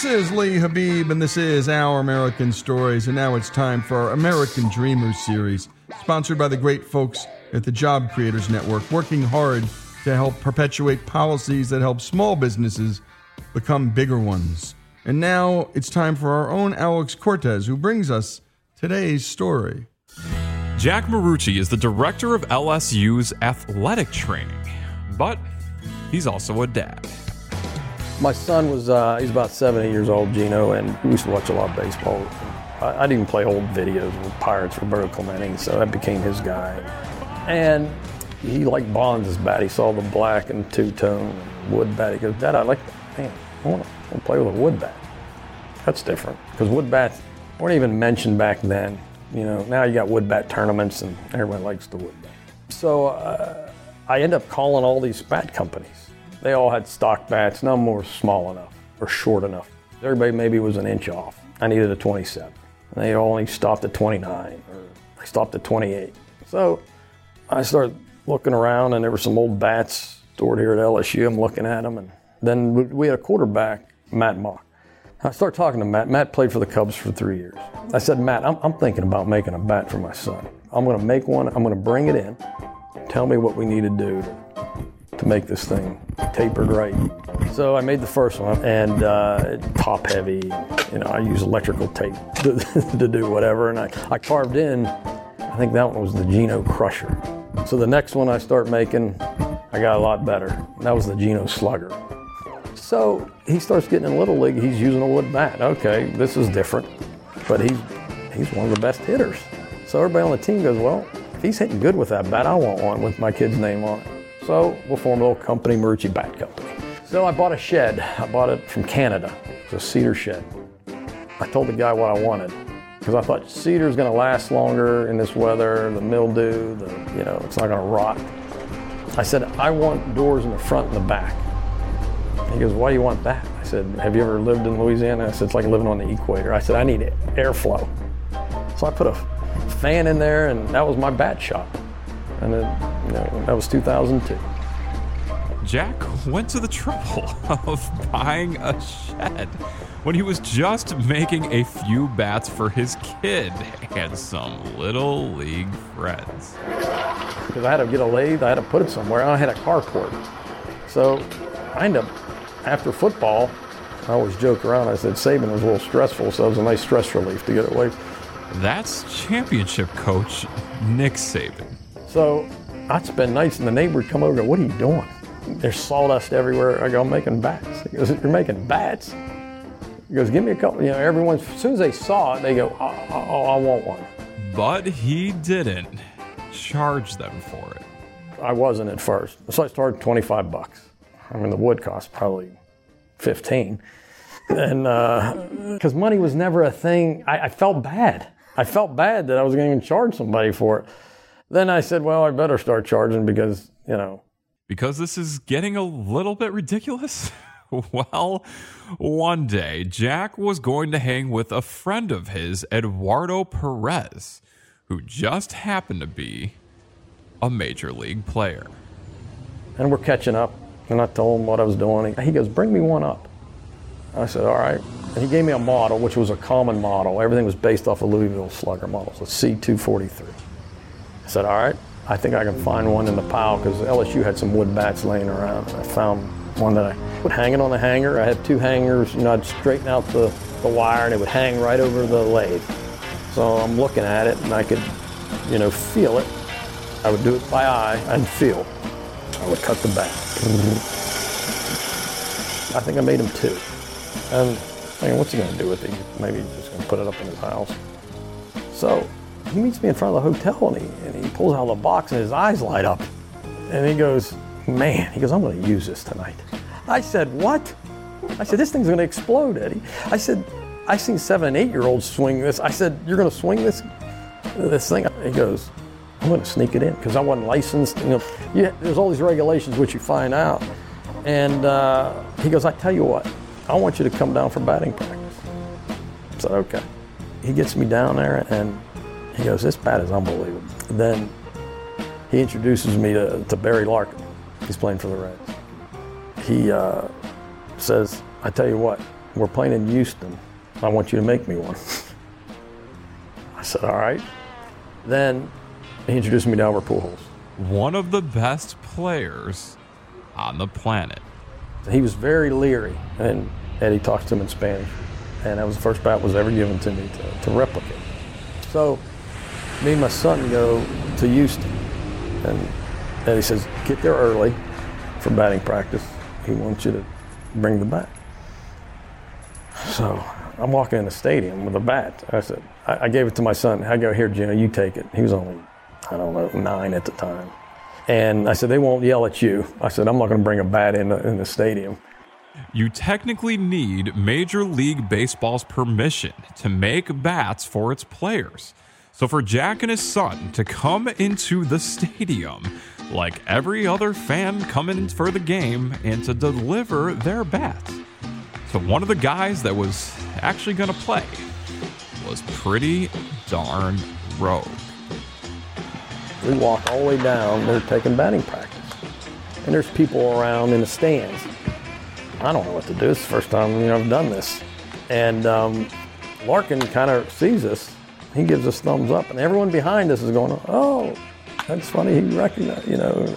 This is Lee Habib, and this is Our American Stories. And now it's time for our American Dreamers series, sponsored by the great folks at the Job Creators Network, working hard to help perpetuate policies that help small businesses become bigger ones. And now it's time for our own Alex Cortez, who brings us today's story. Jack Marucci is the director of LSU's athletic training, but he's also a dad. My son was, uh, he's about seven, eight years old, Gino, and we used to watch a lot of baseball. I, I'd even play old videos with Pirates, Roberto Clemente, so that became his guy. And he liked Bonds' bat. He saw the black and two-tone wood bat. He goes, Dad, I like that. Man, I want to play with a wood bat. That's different, because wood bats weren't even mentioned back then. You know, now you got wood bat tournaments and everyone likes the wood bat. So uh, I end up calling all these bat companies. They all had stock bats. None were small enough or short enough. Everybody maybe was an inch off. I needed a 27. And they only stopped at 29 or they stopped at 28. So I started looking around and there were some old bats stored here at LSU. I'm looking at them. And then we had a quarterback, Matt Mauck. I started talking to Matt. Matt played for the Cubs for three years. I said, Matt, I'm, I'm thinking about making a bat for my son. I'm going to make one. I'm going to bring it in. Tell me what we need to do to, to make this thing tapered right. So I made the first one, and uh, top heavy. You know, I use electrical tape to, to do whatever, and I, I carved in. I think that one was the Gino Crusher. So the next one I start making, I got a lot better. That was the Gino Slugger. So he starts getting in little league. He's using a wood bat. Okay, this is different, but he's he's one of the best hitters. So everybody on the team goes, well, if he's hitting good with that bat, I want one with my kid's name on it. So we'll form a little company, Marucci Bat Company. So I bought a shed. I bought it from Canada. It's a cedar shed. I told the guy what I wanted because I thought cedar's going to last longer in this weather, the mildew, the you know, it's not going to rot. I said I want doors in the front and the back. He goes, Why do you want that? I said, Have you ever lived in Louisiana? I said, It's like living on the equator. I said, I need airflow. So I put a fan in there, and that was my bat shop. And then, know, that was 2002. Jack went to the trouble of buying a shed when he was just making a few bats for his kid and some little league friends. Because I had to get a lathe, I had to put it somewhere, I had a carport. So I ended up after football, I always joke around. I said Saban was a little stressful, so it was a nice stress relief to get away. That's championship coach Nick Saban. So I'd spend nights, and the neighbor would come over and go, What are you doing? There's sawdust everywhere. I go, I'm making bats. He goes, You're making bats? He goes, Give me a couple. You know, everyone, as soon as they saw it, they go, Oh, oh I want one. But he didn't charge them for it. I wasn't at first. So I started 25 bucks. I mean, the wood cost probably 15. And because uh, money was never a thing, I, I, felt bad. I felt bad that I was going to charge somebody for it. Then I said, well, I better start charging because, you know. Because this is getting a little bit ridiculous? well, one day, Jack was going to hang with a friend of his, Eduardo Perez, who just happened to be a major league player. And we're catching up and I told him what I was doing. He goes, Bring me one up. I said, All right. And he gave me a model, which was a common model. Everything was based off of Louisville Slugger models, a C243. Said, All right, I think I can find one in the pile because LSU had some wood bats laying around. And I found one that I would hang it on the hanger. I had two hangers, you know, I'd straighten out the, the wire and it would hang right over the lathe. So I'm looking at it and I could, you know, feel it. I would do it by eye and feel. I would cut the bat. Mm-hmm. I think I made him two. And I mean, what's he going to do with it? Maybe he's just going to put it up in his house. So he meets me in front of the hotel and he, and he pulls out the box and his eyes light up. And he goes, Man, he goes, I'm going to use this tonight. I said, What? I said, This thing's going to explode, Eddie. I said, I've seen seven and eight year olds swing this. I said, You're going to swing this, this thing? He goes, I'm going to sneak it in because I wasn't licensed. You know, yeah, there's all these regulations which you find out. And uh, he goes, I tell you what, I want you to come down for batting practice. I said, okay. He gets me down there and he goes, this bat is unbelievable. Then he introduces me to, to Barry Larkin. He's playing for the Reds. He uh, says, I tell you what, We're playing in Houston. I want you to make me one. I said, All right. Then he introduced me to Albert Pujols. One of the best players on the planet. He was very leery, and Eddie talks to him in Spanish. And that was the first bat was ever given to me to, to replicate. So me and my son go to Houston, and he says, Get there early for batting practice. He wants you to bring the bat. So I'm walking in the stadium with a bat. I said, I, I gave it to my son. I go, Here, Gino, you take it. He was only, I don't know, nine at the time. And I said, They won't yell at you. I said, I'm not going to bring a bat in the, in the stadium. You technically need Major League Baseball's permission to make bats for its players. So, for Jack and his son to come into the stadium like every other fan coming for the game and to deliver their bats. So, one of the guys that was actually going to play was pretty darn rogue. We walk all the way down, they're taking batting practice. And there's people around in the stands. I don't know what to do. It's the first time I've done this. And um, Larkin kind of sees us. He gives us thumbs up, and everyone behind us is going, "Oh, that's funny. He recognized, you know."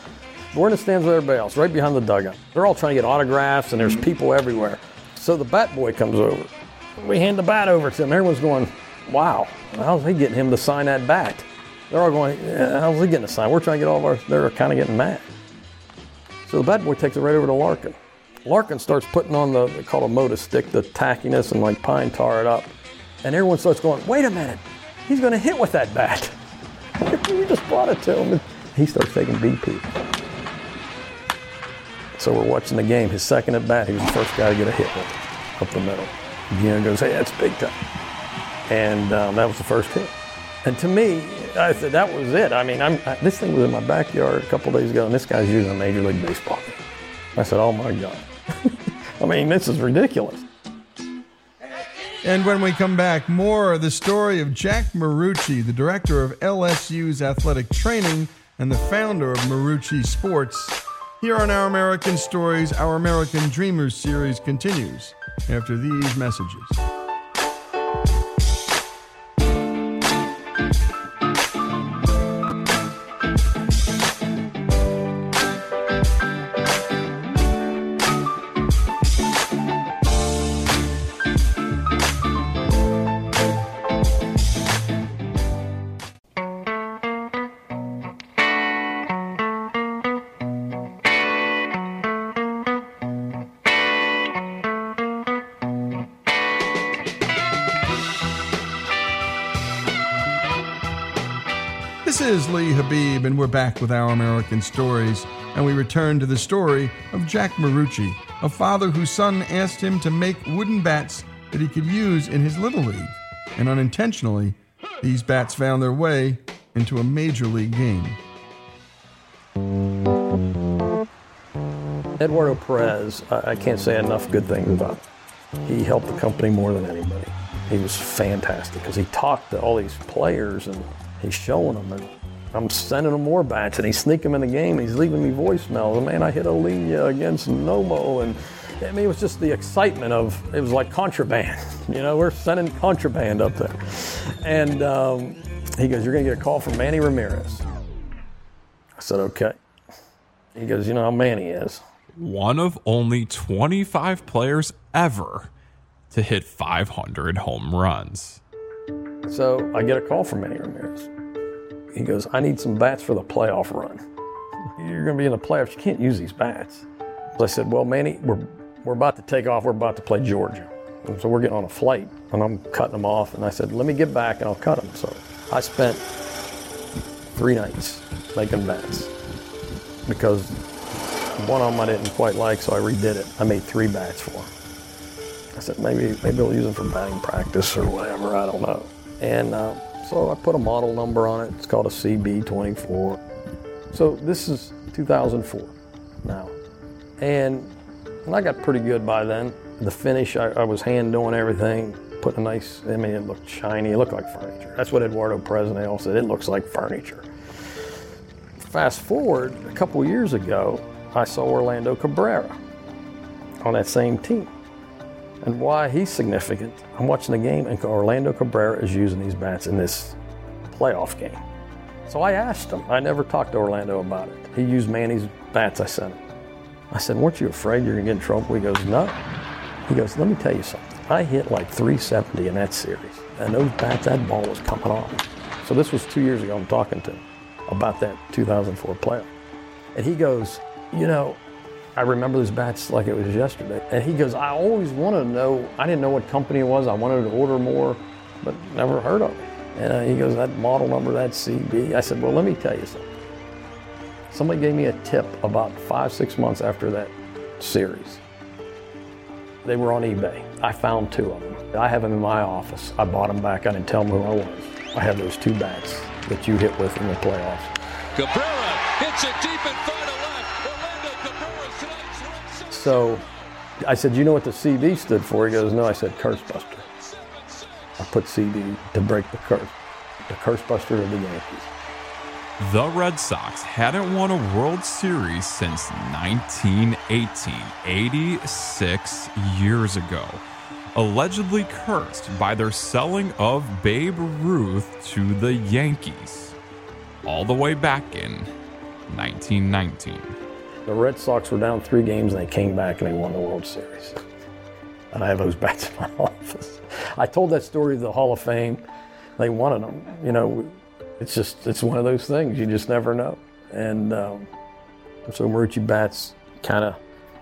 We're stands with everybody else, right behind the dugout. They're all trying to get autographs, and there's people everywhere. So the bat boy comes over. We hand the bat over to him. Everyone's going, "Wow, how's he getting him to sign that bat?" They're all going, yeah, "How's he getting a sign?" We're trying to get all of our. They're kind of getting mad. So the bat boy takes it right over to Larkin. Larkin starts putting on the they call a Mota stick, the tackiness and like pine tar it up. And everyone starts going, wait a minute, he's gonna hit with that bat. you just brought it to him. He starts taking BP. So we're watching the game. His second at bat, he was the first guy to get a hit up the middle. Gino goes, hey, that's big time. And um, that was the first hit. And to me, I said that was it. I mean, I, this thing was in my backyard a couple days ago, and this guy's using a Major League Baseball. I said, oh my God. I mean, this is ridiculous. And when we come back, more of the story of Jack Marucci, the director of LSU's athletic training and the founder of Marucci Sports. Here on Our American Stories, Our American Dreamers series continues after these messages. And we're back with our American stories. And we return to the story of Jack Marucci, a father whose son asked him to make wooden bats that he could use in his little league. And unintentionally, these bats found their way into a major league game. Eduardo Perez, I can't say enough good things about. him. He helped the company more than anybody. He was fantastic because he talked to all these players and he's showing them. And I'm sending him more bats and he's sneaking them in the game. He's leaving me voicemails. Man, I hit a linea against Nomo. And I mean, it was just the excitement of it was like contraband. You know, we're sending contraband up there. And um, he goes, You're going to get a call from Manny Ramirez. I said, Okay. He goes, You know how Manny is. One of only 25 players ever to hit 500 home runs. So I get a call from Manny Ramirez. He goes, I need some bats for the playoff run. You're going to be in the playoffs. You can't use these bats. I said, Well, Manny, we're, we're about to take off. We're about to play Georgia. And so we're getting on a flight, and I'm cutting them off. And I said, Let me get back and I'll cut them. So I spent three nights making bats because one of them I didn't quite like, so I redid it. I made three bats for him. I said, maybe maybe I'll use them for batting practice or whatever. I don't know. And uh, so I put a model number on it. It's called a CB24. So this is 2004 now, and, and I got pretty good by then. The finish, I, I was hand doing everything, putting a nice. I mean, it looked shiny. It looked like furniture. That's what Eduardo Presnell said. It looks like furniture. Fast forward a couple years ago, I saw Orlando Cabrera on that same team. And why he's significant, I'm watching the game and Orlando Cabrera is using these bats in this playoff game. So I asked him. I never talked to Orlando about it. He used Manny's bats I sent him. I said, weren't you afraid you're going to get in trouble? He goes, no. He goes, let me tell you something. I hit like 370 in that series. And those bats, that ball was coming off. So this was two years ago. I'm talking to him about that 2004 playoff. And he goes, you know, I remember those bats like it was yesterday. And he goes, I always wanted to know, I didn't know what company it was. I wanted to order more, but never heard of it. And uh, he goes, that model number, that CB. I said, well, let me tell you something. Somebody gave me a tip about five, six months after that series. They were on eBay. I found two of them. I have them in my office. I bought them back. I didn't tell them who I was. I have those two bats that you hit with in the playoffs. Cabrera hits it deep So I said, you know what the CB stood for? He goes, no. I said, Curse Buster. I put CB to break the curse. The Curse Buster of the Yankees. The Red Sox hadn't won a World Series since 1918, 86 years ago. Allegedly cursed by their selling of Babe Ruth to the Yankees, all the way back in 1919. The Red Sox were down three games and they came back and they won the World Series. And I have those bats in my office. I told that story to the Hall of Fame. They wanted them. You know, it's just, it's one of those things. You just never know. And um, so Marucci bats kind of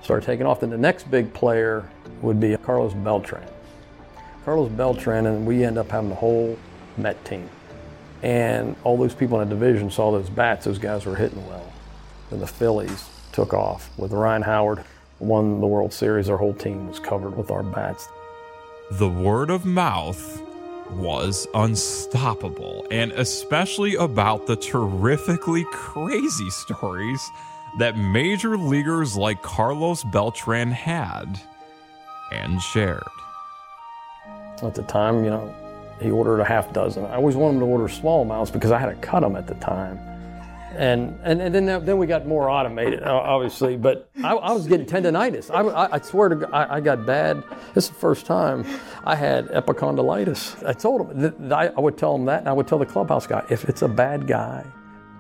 started taking off. Then the next big player would be Carlos Beltran. Carlos Beltran, and we end up having the whole Met team. And all those people in the division saw those bats, those guys were hitting well. And the Phillies took off with Ryan Howard, won the World Series. Our whole team was covered with our bats. The word of mouth was unstoppable, and especially about the terrifically crazy stories that major leaguers like Carlos Beltran had and shared. At the time, you know, he ordered a half dozen. I always wanted him to order small amounts because I had to cut them at the time. And, and, and then, then we got more automated, obviously. But I, I was getting tendonitis. I, I, swear to God, I, I, got bad. This is the first time I had epicondylitis. I told him, I, would tell him that, and I would tell the clubhouse guy, if it's a bad guy,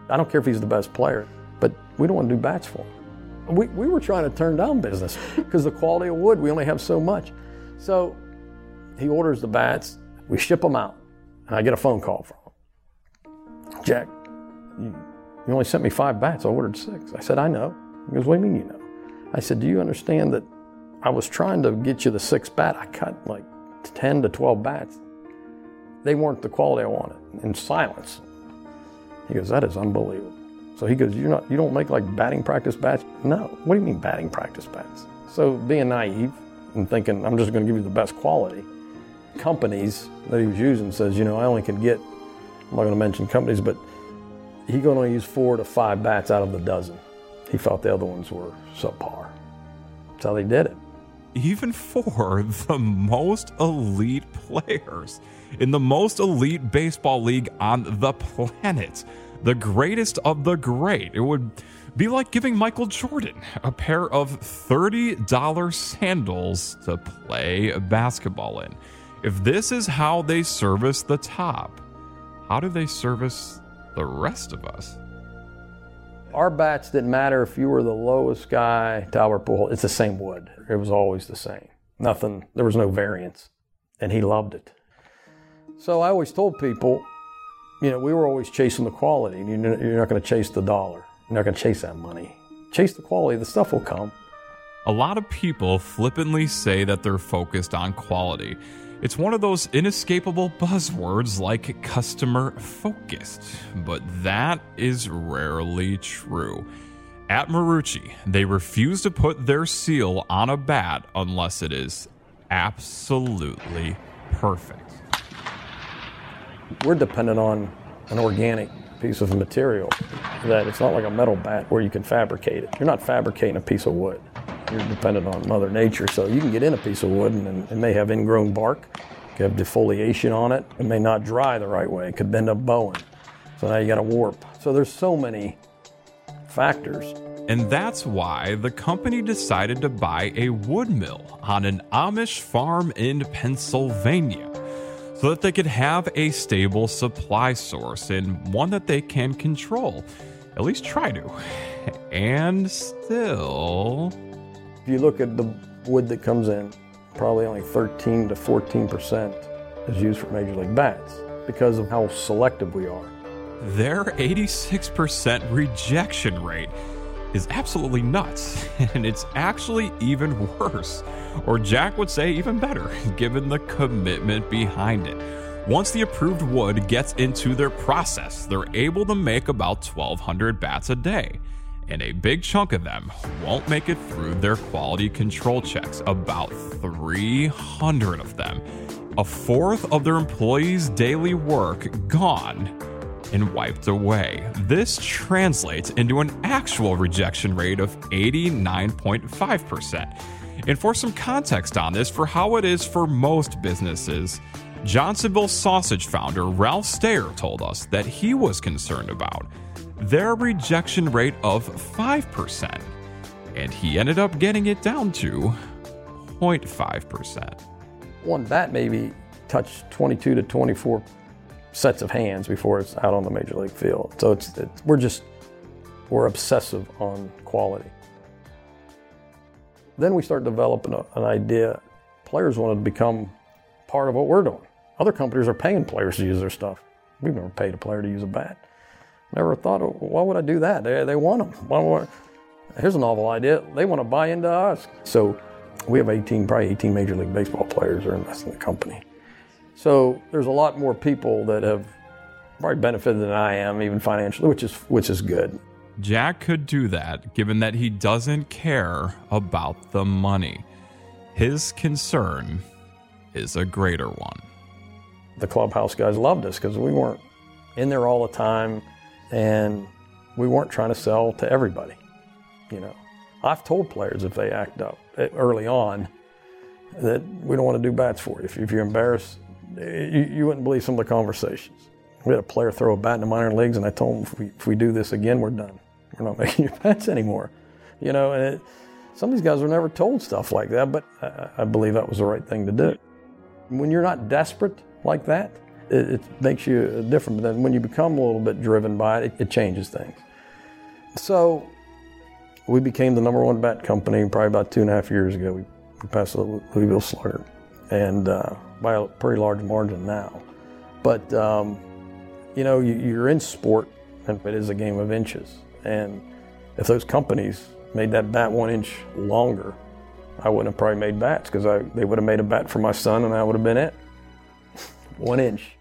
I don't care if he's the best player, but we don't want to do bats for him. We, we were trying to turn down business because the quality of wood, we only have so much. So he orders the bats, we ship them out, and I get a phone call from him. Jack, you only sent me five bats. I ordered six. I said, I know. He goes, What do you mean you know? I said, Do you understand that I was trying to get you the six bat? I cut like 10 to 12 bats. They weren't the quality I wanted. In silence. He goes, That is unbelievable. So he goes, You're not you don't make like batting practice bats? No. What do you mean batting practice bats? So being naive and thinking I'm just gonna give you the best quality, companies that he was using says, you know, I only can get I'm not gonna mention companies, but he going to use four to five bats out of the dozen. He felt the other ones were subpar. That's how they did it. Even for the most elite players in the most elite baseball league on the planet, the greatest of the great, it would be like giving Michael Jordan a pair of $30 sandals to play basketball in. If this is how they service the top, how do they service the rest of us. Our bats didn't matter if you were the lowest guy to Albert Pujols. It's the same wood. It was always the same. Nothing. There was no variance, and he loved it. So I always told people, you know, we were always chasing the quality. You're not going to chase the dollar. You're not going to chase that money. Chase the quality. The stuff will come. A lot of people flippantly say that they're focused on quality. It's one of those inescapable buzzwords like customer focused, but that is rarely true. At Marucci, they refuse to put their seal on a bat unless it is absolutely perfect. We're dependent on an organic piece of material that it's not like a metal bat where you can fabricate it. You're not fabricating a piece of wood you're dependent on Mother Nature. So you can get in a piece of wood and it may have ingrown bark, it could have defoliation on it, it may not dry the right way, it could bend up bowing. So now you got a warp. So there's so many factors. And that's why the company decided to buy a wood mill on an Amish farm in Pennsylvania so that they could have a stable supply source and one that they can control. At least try to. And still. If you look at the wood that comes in, probably only 13 to 14 percent is used for Major League bats because of how selective we are. Their 86% rejection rate is absolutely nuts, and it's actually even worse, or Jack would say even better, given the commitment behind it. Once the approved wood gets into their process, they're able to make about 1,200 bats a day. And a big chunk of them won't make it through their quality control checks, about 300 of them. A fourth of their employees' daily work gone and wiped away. This translates into an actual rejection rate of 89.5%. And for some context on this, for how it is for most businesses, Johnsonville sausage founder Ralph Stayer told us that he was concerned about their rejection rate of 5%. And he ended up getting it down to 0.5%. One bat maybe touched 22 to 24 sets of hands before it's out on the major league field. So it's, it's we're just we're obsessive on quality. Then we start developing a, an idea. Players wanted to become part of what we're doing. Other companies are paying players to use their stuff. We've never paid a player to use a bat. Never thought, why would I do that? They, they want them. Why? Here's a novel idea. They want to buy into us. So we have 18, probably 18 Major League Baseball players are investing in the company. So there's a lot more people that have probably benefited than I am, even financially, which is which is good. Jack could do that given that he doesn't care about the money. His concern is a greater one. The clubhouse guys loved us because we weren't in there all the time and we weren't trying to sell to everybody. You know, I've told players if they act up eh, early on that we don't want to do bats for you. If, if you're embarrassed, eh, you, you, wouldn't believe some of the conversations. We had a player throw a bat in the minor leagues, and I told him if we, if we do this again, we're done. We're not making your bats anymore. You know, and it, some of these guys were never told stuff like that, but I, I, believe that was the right thing to do. When you're not desperate like that, it, it makes you different. But then when you become a little bit driven by it, it, it changes things. So we became the number one bat company probably about two and a half years ago. We, we passed the Louisville Slugger, and uh, by a pretty large margin now. But um, you know, you, you're in sport, and it is a game of inches. And if those companies made that bat one inch longer, I wouldn't have probably made bats because they would have made a bat for my son, and that would have been it. one inch.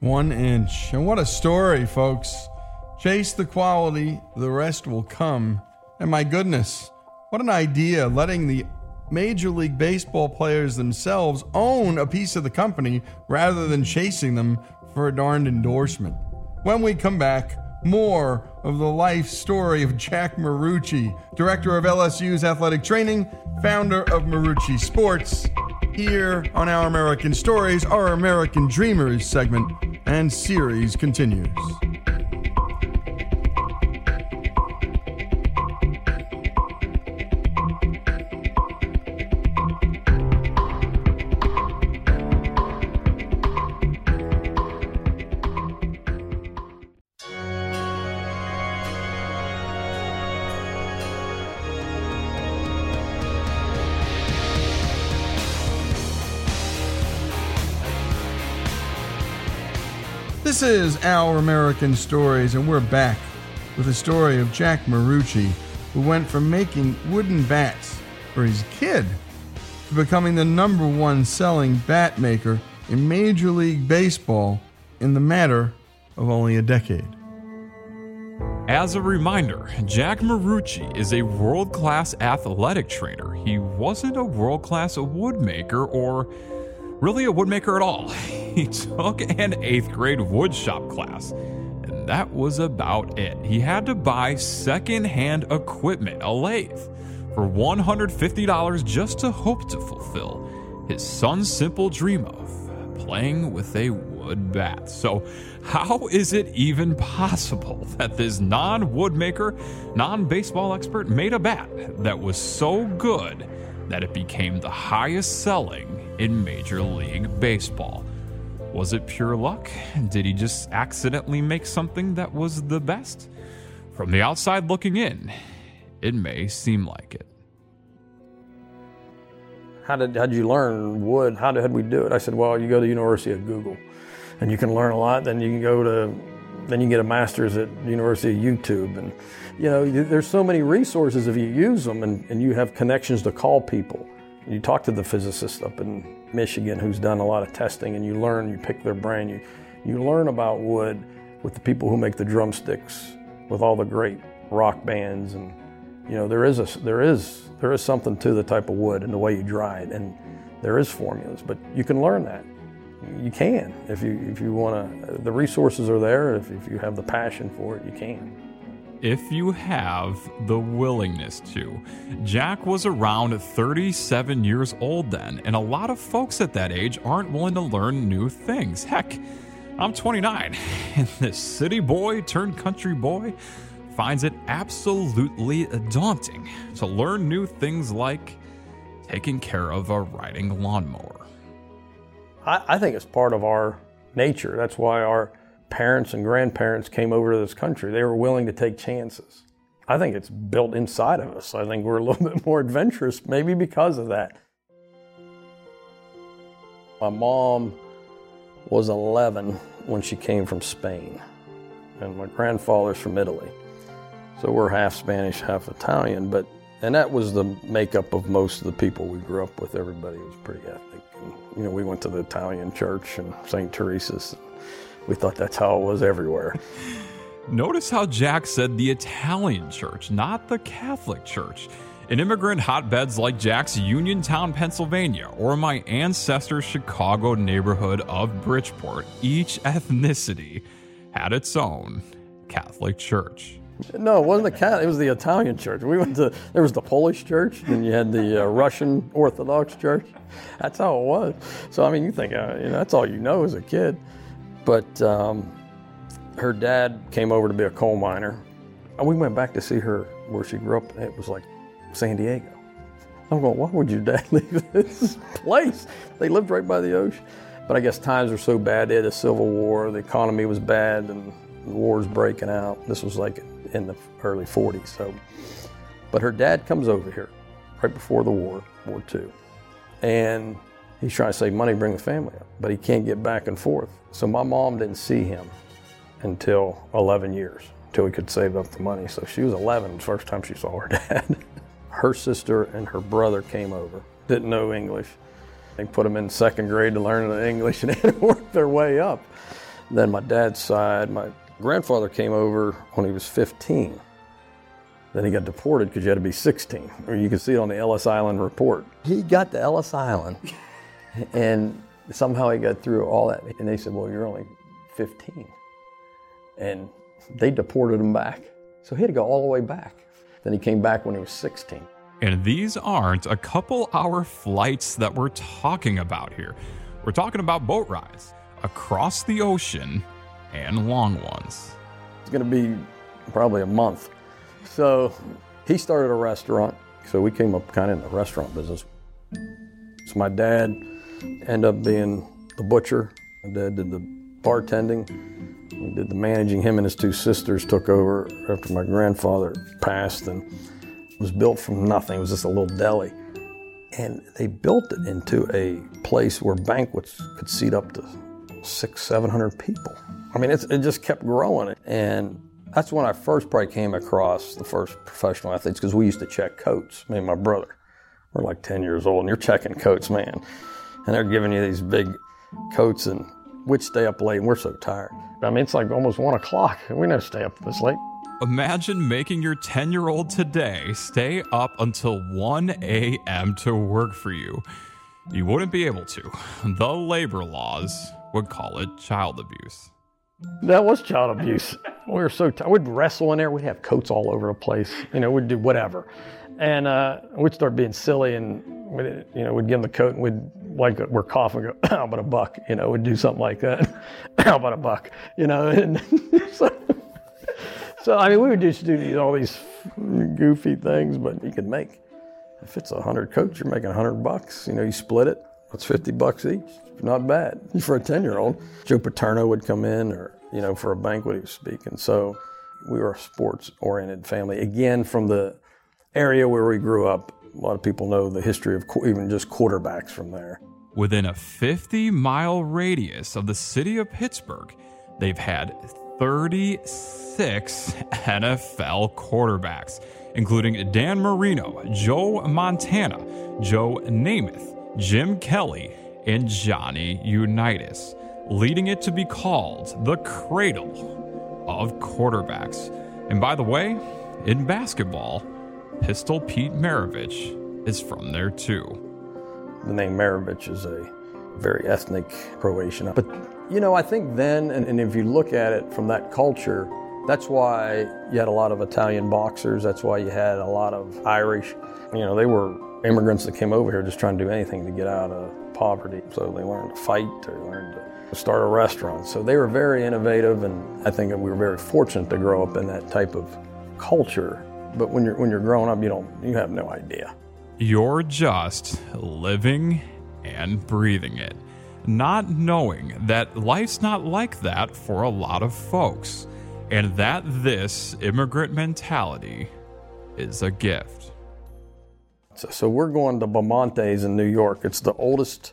One inch. And what a story, folks. Chase the quality, the rest will come. And my goodness, what an idea letting the Major League Baseball players themselves own a piece of the company rather than chasing them for a darned endorsement. When we come back, more of the life story of Jack Marucci, director of LSU's athletic training, founder of Marucci Sports, here on Our American Stories, our American Dreamers segment and series continues. This is Our American Stories, and we're back with the story of Jack Marucci, who went from making wooden bats for his kid to becoming the number one selling bat maker in Major League Baseball in the matter of only a decade. As a reminder, Jack Marucci is a world class athletic trainer. He wasn't a world class woodmaker or really a woodmaker at all. He took an eighth grade woodshop class, and that was about it. He had to buy secondhand equipment, a lathe, for $150 just to hope to fulfill his son's simple dream of playing with a wood bat. So, how is it even possible that this non woodmaker, non baseball expert made a bat that was so good that it became the highest selling in Major League Baseball? Was it pure luck? Did he just accidentally make something that was the best? From the outside looking in, it may seem like it. How did how'd you learn wood? How did we do it? I said, well, you go to the University of Google, and you can learn a lot. Then you can go to, then you get a master's at University of YouTube, and you know there's so many resources if you use them, and, and you have connections to call people. You talk to the physicist up in Michigan who's done a lot of testing, and you learn, you pick their brain, you you learn about wood with the people who make the drumsticks, with all the great rock bands and you know there is a there is there is something to the type of wood and the way you dry it and there is formulas but you can learn that. You can. If you if you want to the resources are there. If, if you have the passion for it you can if you have the willingness to. Jack was around 37 years old then, and a lot of folks at that age aren't willing to learn new things. Heck, I'm 29, and this city boy turned country boy finds it absolutely daunting to learn new things like taking care of a riding lawnmower. I, I think it's part of our nature. That's why our parents and grandparents came over to this country. They were willing to take chances. I think it's built inside of us. I think we're a little bit more adventurous, maybe because of that. My mom was 11 when she came from Spain, and my grandfather's from Italy. So we're half Spanish, half Italian, but and that was the makeup of most of the people we grew up with. Everybody was pretty ethnic. And, you know, we went to the Italian church and St. Teresa's. We thought that's how it was everywhere. Notice how Jack said the Italian church, not the Catholic church. In immigrant hotbeds like Jack's Uniontown, Pennsylvania, or my ancestors' Chicago neighborhood of Bridgeport, each ethnicity had its own Catholic church. No, it wasn't the Catholic. It was the Italian church. We went to there was the Polish church, and you had the uh, Russian Orthodox church. That's how it was. So I mean, you think uh, you know that's all you know as a kid. But um, her dad came over to be a coal miner, and we went back to see her where she grew up. It was like San Diego. I'm going, why would your dad leave this place? They lived right by the ocean. But I guess times were so bad. They had a civil war. The economy was bad, and war's breaking out. This was like in the early 40s. So, but her dad comes over here right before the war, War II, and he's trying to save money, bring the family up, but he can't get back and forth. So my mom didn't see him until 11 years, until he could save up the money. So she was 11 the first time she saw her dad. her sister and her brother came over, didn't know English. They put them in second grade to learn English and they worked their way up. Then my dad's side, my grandfather came over when he was 15. Then he got deported because you had to be 16, or you can see it on the Ellis Island report. He got to Ellis Island, and somehow he got through all that. And they said, "Well, you're only 15," and they deported him back. So he had to go all the way back. Then he came back when he was 16. And these aren't a couple hour flights that we're talking about here. We're talking about boat rides across the ocean and long ones. It's going to be probably a month. So he started a restaurant. So we came up kind of in the restaurant business. So my dad ended up being the butcher. My dad did the bartending. He did the managing. Him and his two sisters took over after my grandfather passed and was built from nothing. It was just a little deli. And they built it into a place where banquets could seat up to six, seven hundred people. I mean, it just kept growing. And that's when I first probably came across the first professional athletes because we used to check coats, me and my brother. We're like 10 years old and you're checking coats, man. And they're giving you these big coats and we'd stay up late and we're so tired. I mean, it's like almost one o'clock. We never stay up this late. Imagine making your 10 year old today stay up until 1 a.m. to work for you. You wouldn't be able to. The labor laws would call it child abuse. That was child abuse. We were so tired. We'd wrestle in there. We'd have coats all over the place. You know, we'd do whatever. And uh, we'd start being silly and you know, we'd give them the coat and we'd like we're coughing, go, how about a buck? You know, we'd do something like that. how about a buck? You know, and so, so I mean, we would just do all these goofy things, but you could make if it's a hundred coats, you're making a hundred bucks. You know, you split it. It's fifty bucks each. Not bad for a ten year old. Joe Paterno would come in, or you know, for a banquet he was speaking. So we were a sports oriented family. Again, from the area where we grew up, a lot of people know the history of even just quarterbacks from there. Within a 50 mile radius of the city of Pittsburgh, they've had 36 NFL quarterbacks, including Dan Marino, Joe Montana, Joe Namath, Jim Kelly, and Johnny Unitas, leading it to be called the cradle of quarterbacks. And by the way, in basketball, Pistol Pete Maravich is from there too. The name Maravich is a very ethnic Croatian. But, you know, I think then, and, and if you look at it from that culture, that's why you had a lot of Italian boxers. That's why you had a lot of Irish. You know, they were immigrants that came over here just trying to do anything to get out of poverty. So they learned to fight, they learned to start a restaurant. So they were very innovative, and I think we were very fortunate to grow up in that type of culture. But when you're when you're growing up, you don't you have no idea. You're just living and breathing it, not knowing that life's not like that for a lot of folks, and that this immigrant mentality is a gift. So, so we're going to Bamonte's in New York. It's the oldest.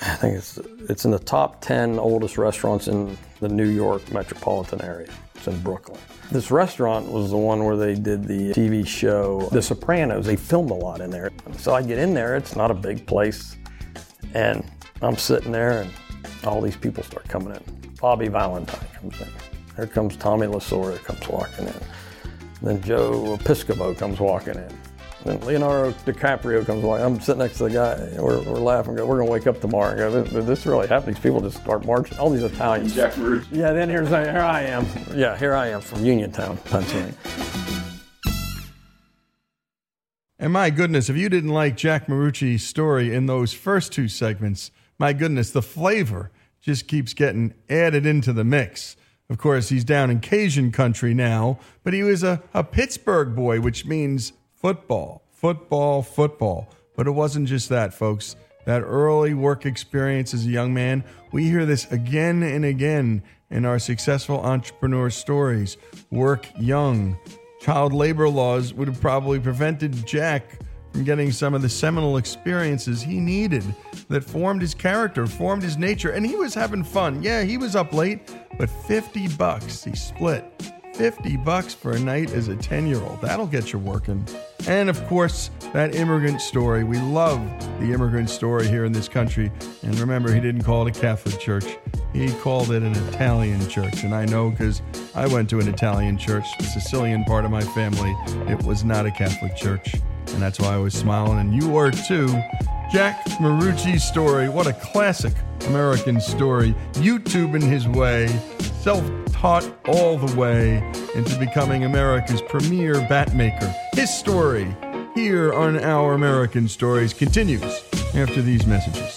I think it's it's in the top ten oldest restaurants in the New York metropolitan area. It's in Brooklyn. This restaurant was the one where they did the TV show The Sopranos. They filmed a lot in there. So I get in there, it's not a big place. And I'm sitting there, and all these people start coming in. Bobby Valentine comes in. Here comes Tommy Lasorda comes walking in. Then Joe Piscopo comes walking in. And Leonardo DiCaprio comes along. I'm sitting next to the guy. We're, we're laughing. Go, we're going to wake up tomorrow and go, this, this really happened. These people just start marching. All these Italians. Jack Marucci. Yeah, then here's here I am. Yeah, here I am from Uniontown, Pennsylvania. And my goodness, if you didn't like Jack Marucci's story in those first two segments, my goodness, the flavor just keeps getting added into the mix. Of course, he's down in Cajun country now, but he was a, a Pittsburgh boy, which means football, football, football. But it wasn't just that, folks. That early work experience as a young man, we hear this again and again in our successful entrepreneur stories. Work young. Child labor laws would have probably prevented Jack from getting some of the seminal experiences he needed that formed his character, formed his nature, and he was having fun. Yeah, he was up late, but 50 bucks he split 50 bucks for a night as a 10 year old. That'll get you working. And of course, that immigrant story. We love the immigrant story here in this country. And remember, he didn't call it a Catholic church, he called it an Italian church. And I know because I went to an Italian church, the Sicilian part of my family. It was not a Catholic church. And that's why I was smiling. And you were too. Jack Marucci's story. What a classic American story. YouTubing his way, self taught all the way into becoming America's premier bat maker. His story here on Our American Stories continues after these messages.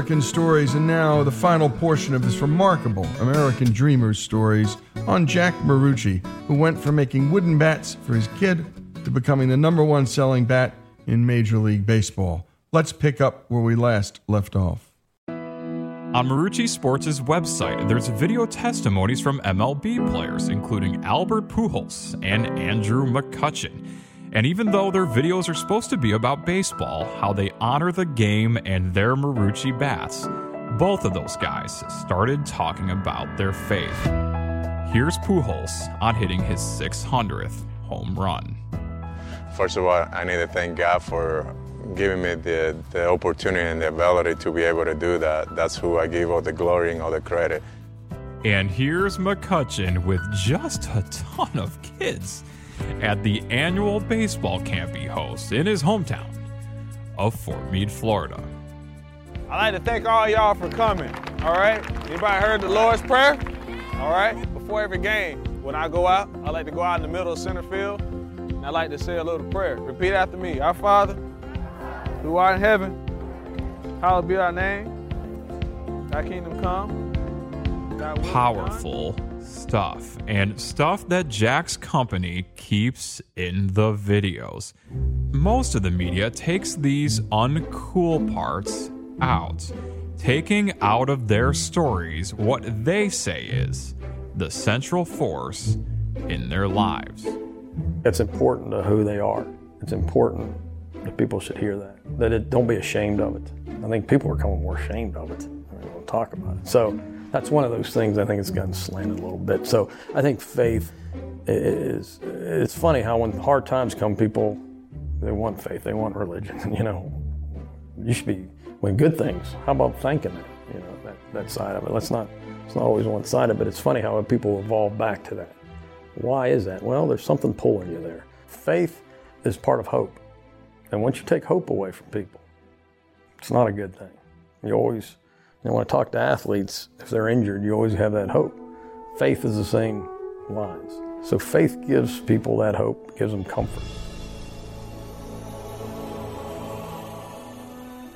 American Stories, and now the final portion of this remarkable American Dreamers stories on Jack Marucci, who went from making wooden bats for his kid to becoming the number one selling bat in Major League Baseball. Let's pick up where we last left off. On Marucci Sports' website, there's video testimonies from MLB players, including Albert Pujols and Andrew McCutchen. And even though their videos are supposed to be about baseball, how they honor the game and their Marucci bats, both of those guys started talking about their faith. Here's Pujols on hitting his 600th home run. First of all, I need to thank God for giving me the, the opportunity and the ability to be able to do that. That's who I give all the glory and all the credit. And here's McCutchen with just a ton of kids at the annual baseball camp he hosts in his hometown of Fort Meade, Florida. I'd like to thank all y'all for coming. All right? Anybody heard the Lord's Prayer? All right? Before every game, when I go out, I like to go out in the middle of center field and I like to say a little prayer. Repeat after me. Our Father, who art in heaven, hallowed be thy name. Thy kingdom come. Thy will be done. Stuff and stuff that Jack's company keeps in the videos. Most of the media takes these uncool parts out, taking out of their stories what they say is the central force in their lives. It's important to who they are. It's important that people should hear that. That it don't be ashamed of it. I think people are becoming more ashamed of it. They don't talk about it. So that's one of those things I think it's gotten slanted a little bit. So I think faith is. It's funny how when hard times come, people they want faith, they want religion. You know, you should be when good things. How about thanking it? You know that that side of it. Let's not. It's not always one sided, but it's funny how people evolve back to that. Why is that? Well, there's something pulling you there. Faith is part of hope. And once you take hope away from people, it's not a good thing. You always, know, when I talk to athletes, if they're injured, you always have that hope. Faith is the same lines. So faith gives people that hope, gives them comfort.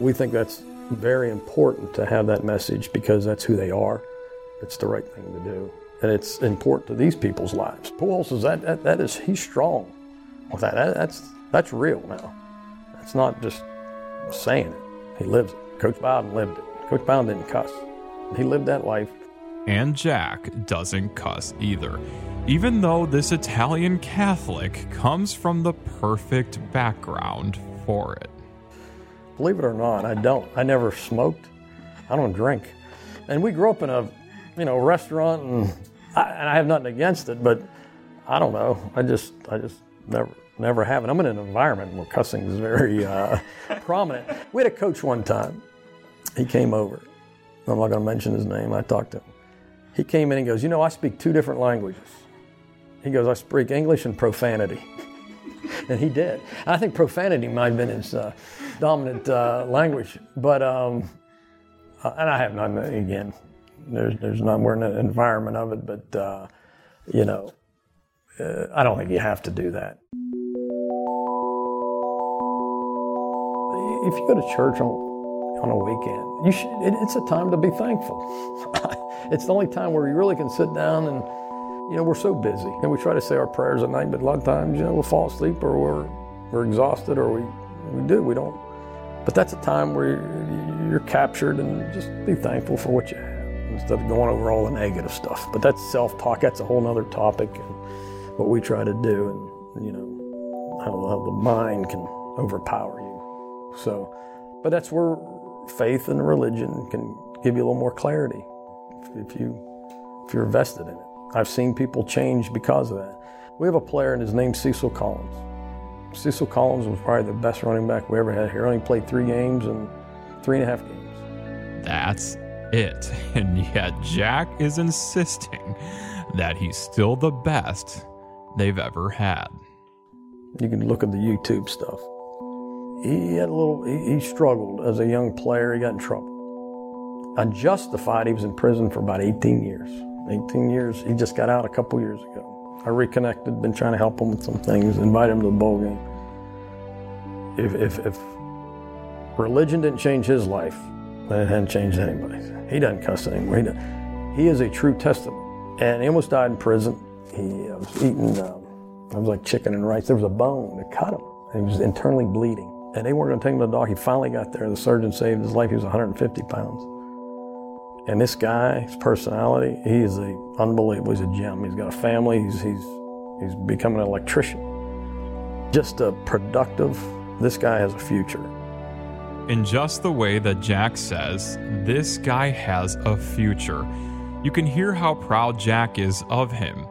We think that's very important to have that message because that's who they are. It's the right thing to do. And it's important to these people's lives. Pujols is that, that, that is, he's strong with that. that. That's, that's real now. It's not just saying it. He lives it. Coach Bowden lived it. Coach Bowden didn't cuss. He lived that life. And Jack doesn't cuss either, even though this Italian Catholic comes from the perfect background for it. Believe it or not, I don't. I never smoked. I don't drink. And we grew up in a, you know, restaurant, and I, and I have nothing against it, but I don't know. I just, I just never, never have. And I'm in an environment where cussing is very uh, prominent. We had a coach one time. He came over. I'm not going to mention his name. I talked to him. He came in and goes, you know, I speak two different languages. He goes, I speak English and profanity. and he did. I think profanity might have been his uh, dominant uh, language. But, um, uh, and I have none, again, there's, there's not, we're in an environment of it, but, uh, you know, uh, I don't think you have to do that. If you go to church on, on a weekend, you should, it, it's a time to be thankful. it's the only time where you really can sit down and, you know, we're so busy and we try to say our prayers at night, but a lot of times, you know, we'll fall asleep or we're, we're exhausted or we, we do, we don't. But that's a time where you're, you're captured and just be thankful for what you have instead of going over all the negative stuff. But that's self-talk. That's a whole other topic and what we try to do and, you know, how, how the mind can overpower you. So, but that's where faith and religion can give you a little more clarity if you if you're invested in it. I've seen people change because of that. We have a player and his name's Cecil Collins. Cecil Collins was probably the best running back we ever had here. Only played three games and three and a half games. That's it. And yet Jack is insisting that he's still the best they've ever had. You can look at the YouTube stuff. He had a little. He, he struggled as a young player. He got in trouble. Unjustified. He was in prison for about 18 years. 18 years. He just got out a couple years ago. I reconnected. Been trying to help him with some things. Invite him to the bowl game. If if, if religion didn't change his life, then it hadn't changed anybody's. He doesn't cuss anymore. He, he is a true testament. And he almost died in prison. He was eating. Um, it was like chicken and rice. There was a bone that cut him. He was internally bleeding. And they weren't going to take him to the doctor. He finally got there. The surgeon saved his life. He was 150 pounds. And this guy, his personality, he is a unbelievable. He's a gem. He's got a family. He's he's he's becoming an electrician. Just a productive. This guy has a future. In just the way that Jack says, this guy has a future. You can hear how proud Jack is of him.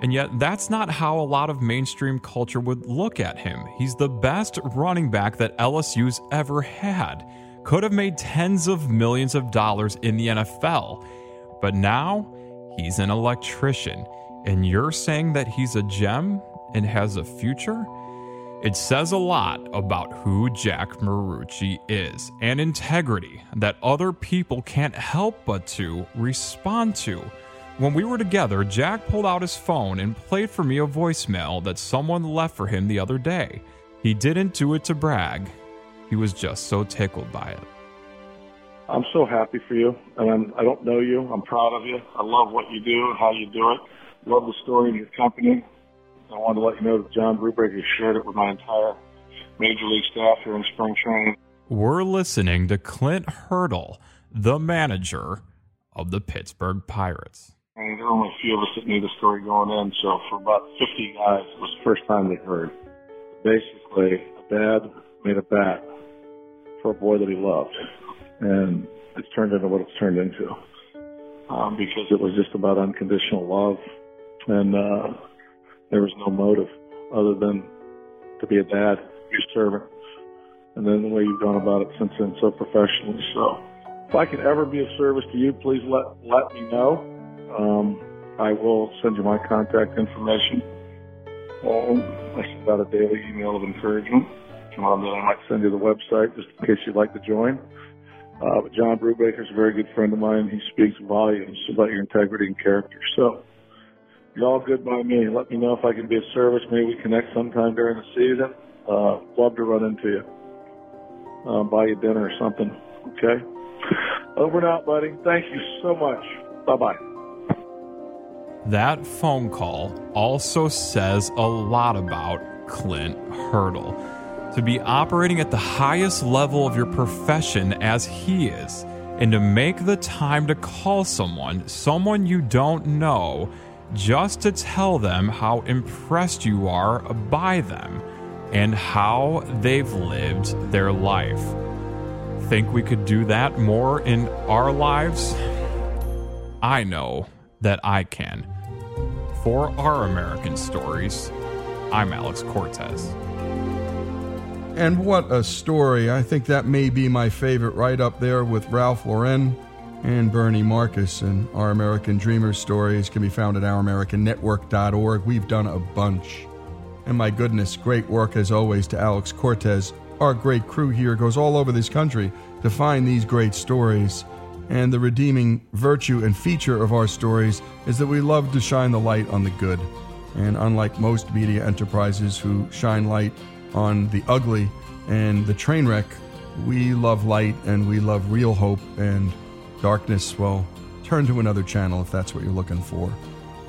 And yet, that's not how a lot of mainstream culture would look at him. He's the best running back that LSU's ever had. Could have made tens of millions of dollars in the NFL. But now, he's an electrician. And you're saying that he's a gem and has a future? It says a lot about who Jack Marucci is and integrity that other people can't help but to respond to. When we were together, Jack pulled out his phone and played for me a voicemail that someone left for him the other day. He didn't do it to brag, he was just so tickled by it. I'm so happy for you, and I'm, I don't know you. I'm proud of you. I love what you do and how you do it. Love the story of your company. I wanted to let you know that John Brubaker shared it with my entire major league staff here in spring training. We're listening to Clint Hurdle, the manager of the Pittsburgh Pirates. And there were only a few of us that knew the story going in, so for about 50 guys, it was the first time they heard. Basically, a dad made a bat for a boy that he loved, and it's turned into what it's turned into um, because it was just about unconditional love, and uh, there was no motive other than to be a dad, a servant, and then the way you've gone about it since then so professionally. So, if I can ever be of service to you, please let let me know. Um, I will send you my contact information. Um, I send out a daily email of encouragement. Um, then I might send you the website just in case you'd like to join. Uh, but John Brubaker is a very good friend of mine. He speaks volumes about your integrity and character. So you're all good by me. Let me know if I can be of service. Maybe we connect sometime during the season. Uh, love to run into you. Uh, buy you dinner or something. Okay? Over and out, buddy. Thank you so much. Bye bye. That phone call also says a lot about Clint Hurdle. To be operating at the highest level of your profession as he is, and to make the time to call someone, someone you don't know, just to tell them how impressed you are by them and how they've lived their life. Think we could do that more in our lives? I know that I can. For our American stories, I'm Alex Cortez. And what a story. I think that may be my favorite right up there with Ralph Lauren and Bernie Marcus. And Our American Dreamer stories can be found at ouramericannetwork.org. We've done a bunch. And my goodness, great work as always to Alex Cortez. Our great crew here goes all over this country to find these great stories. And the redeeming virtue and feature of our stories is that we love to shine the light on the good. And unlike most media enterprises who shine light on the ugly and the train wreck, we love light and we love real hope and darkness. Well, turn to another channel if that's what you're looking for.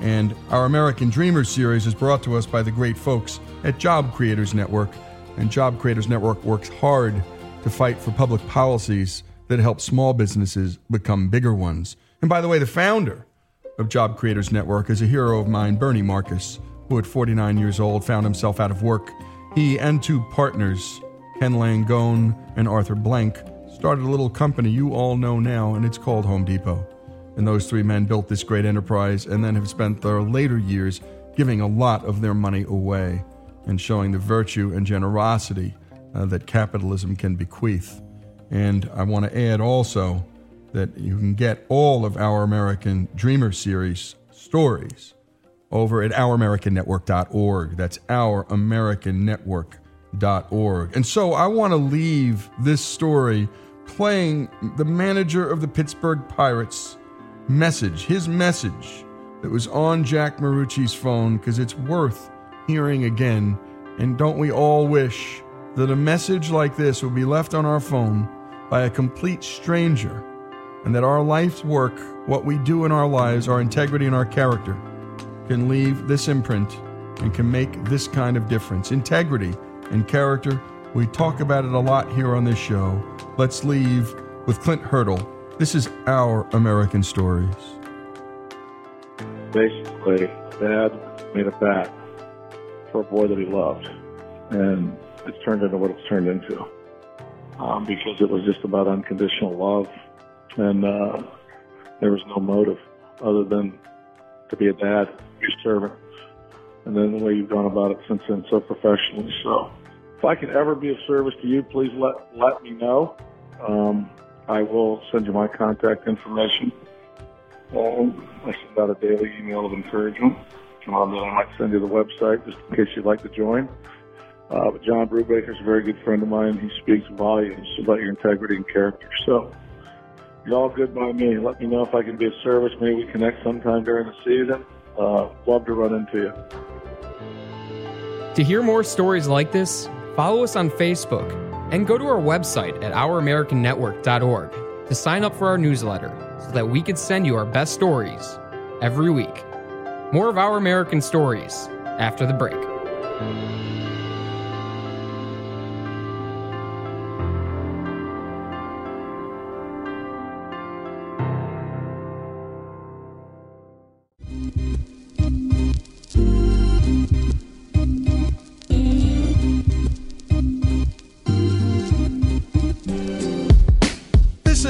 And our American Dreamers series is brought to us by the great folks at Job Creators Network. And Job Creators Network works hard to fight for public policies that help small businesses become bigger ones. And by the way, the founder of Job Creators Network is a hero of mine, Bernie Marcus, who at 49 years old found himself out of work. He and two partners, Ken Langone and Arthur Blank, started a little company you all know now, and it's called Home Depot. And those three men built this great enterprise and then have spent their later years giving a lot of their money away and showing the virtue and generosity uh, that capitalism can bequeath. And I want to add also that you can get all of our American Dreamer series stories over at ouramericannetwork.org. That's ouramericannetwork.org. And so I want to leave this story playing the manager of the Pittsburgh Pirates message, his message that was on Jack Marucci's phone because it's worth hearing again. And don't we all wish that a message like this would be left on our phone by a complete stranger and that our life's work, what we do in our lives, our integrity and our character, can leave this imprint and can make this kind of difference. Integrity and character, we talk about it a lot here on this show. Let's leave with Clint Hurdle. This is our American Stories. Basically, Dad made a bat for a boy that he loved, and it's turned into what it's turned into um, because it was just about unconditional love, and uh, there was no motive other than to be a dad, a servant. And then the way you've gone about it since then so professionally. So if I can ever be of service to you, please let, let me know. Um, I will send you my contact information. Um, I send out a daily email of encouragement. Um, then I might send you the website just in case you'd like to join. Uh, but John Brubaker is a very good friend of mine. He speaks volumes about your integrity and character. So you're all good by me. Let me know if I can be of service. Maybe we connect sometime during the season. Uh, love to run into you. To hear more stories like this, follow us on Facebook and go to our website at ouramericannetwork.org to sign up for our newsletter so that we can send you our best stories every week. More of Our American Stories after the break.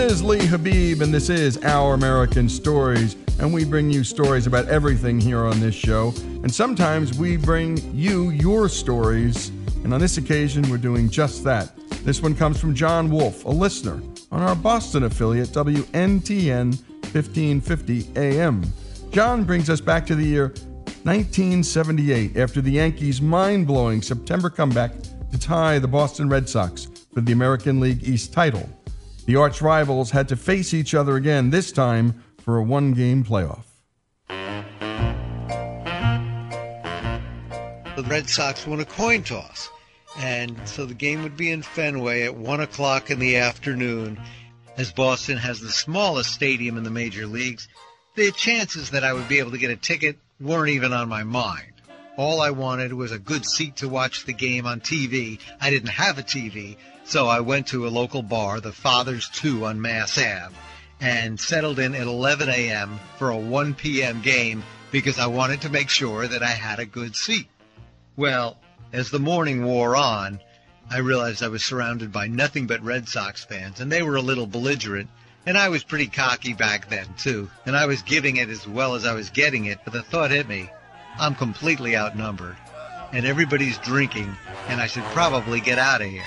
Is Lee Habib, and this is Our American Stories. And we bring you stories about everything here on this show. And sometimes we bring you your stories. And on this occasion, we're doing just that. This one comes from John Wolf, a listener on our Boston affiliate, WNTN 1550 AM. John brings us back to the year 1978 after the Yankees' mind blowing September comeback to tie the Boston Red Sox for the American League East title. The arch rivals had to face each other again, this time for a one game playoff. The Red Sox won a coin toss. And so the game would be in Fenway at 1 o'clock in the afternoon. As Boston has the smallest stadium in the major leagues, the chances that I would be able to get a ticket weren't even on my mind. All I wanted was a good seat to watch the game on TV. I didn't have a TV, so I went to a local bar, the Fathers 2 on Mass Ave, and settled in at 11 a.m. for a 1 p.m. game because I wanted to make sure that I had a good seat. Well, as the morning wore on, I realized I was surrounded by nothing but Red Sox fans, and they were a little belligerent. And I was pretty cocky back then, too. And I was giving it as well as I was getting it, but the thought hit me I'm completely outnumbered. And everybody's drinking, and I should probably get out of here.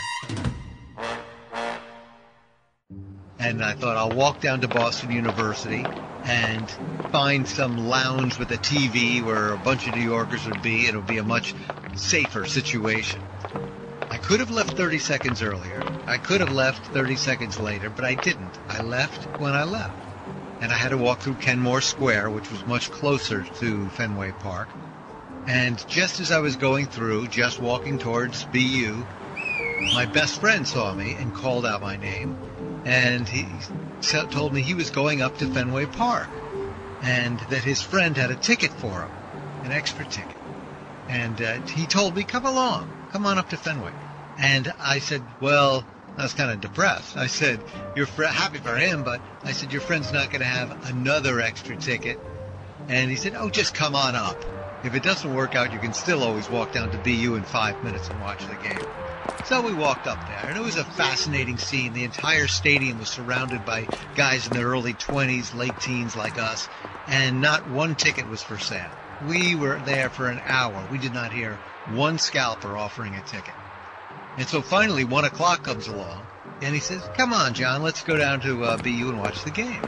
And I thought I'll walk down to Boston University and find some lounge with a TV where a bunch of New Yorkers would be. It'll be a much safer situation. I could have left 30 seconds earlier. I could have left 30 seconds later, but I didn't. I left when I left. And I had to walk through Kenmore Square, which was much closer to Fenway Park. And just as I was going through, just walking towards BU, my best friend saw me and called out my name. And he told me he was going up to Fenway Park and that his friend had a ticket for him, an extra ticket. And uh, he told me, come along, come on up to Fenway. And I said, well, I was kind of depressed. I said, you're fr- happy for him, but I said, your friend's not going to have another extra ticket. And he said, oh, just come on up. If it doesn't work out, you can still always walk down to BU in five minutes and watch the game. So we walked up there, and it was a fascinating scene. The entire stadium was surrounded by guys in their early 20s, late teens like us, and not one ticket was for sale. We were there for an hour. We did not hear one scalper offering a ticket. And so finally, one o'clock comes along, and he says, Come on, John, let's go down to uh, BU and watch the game.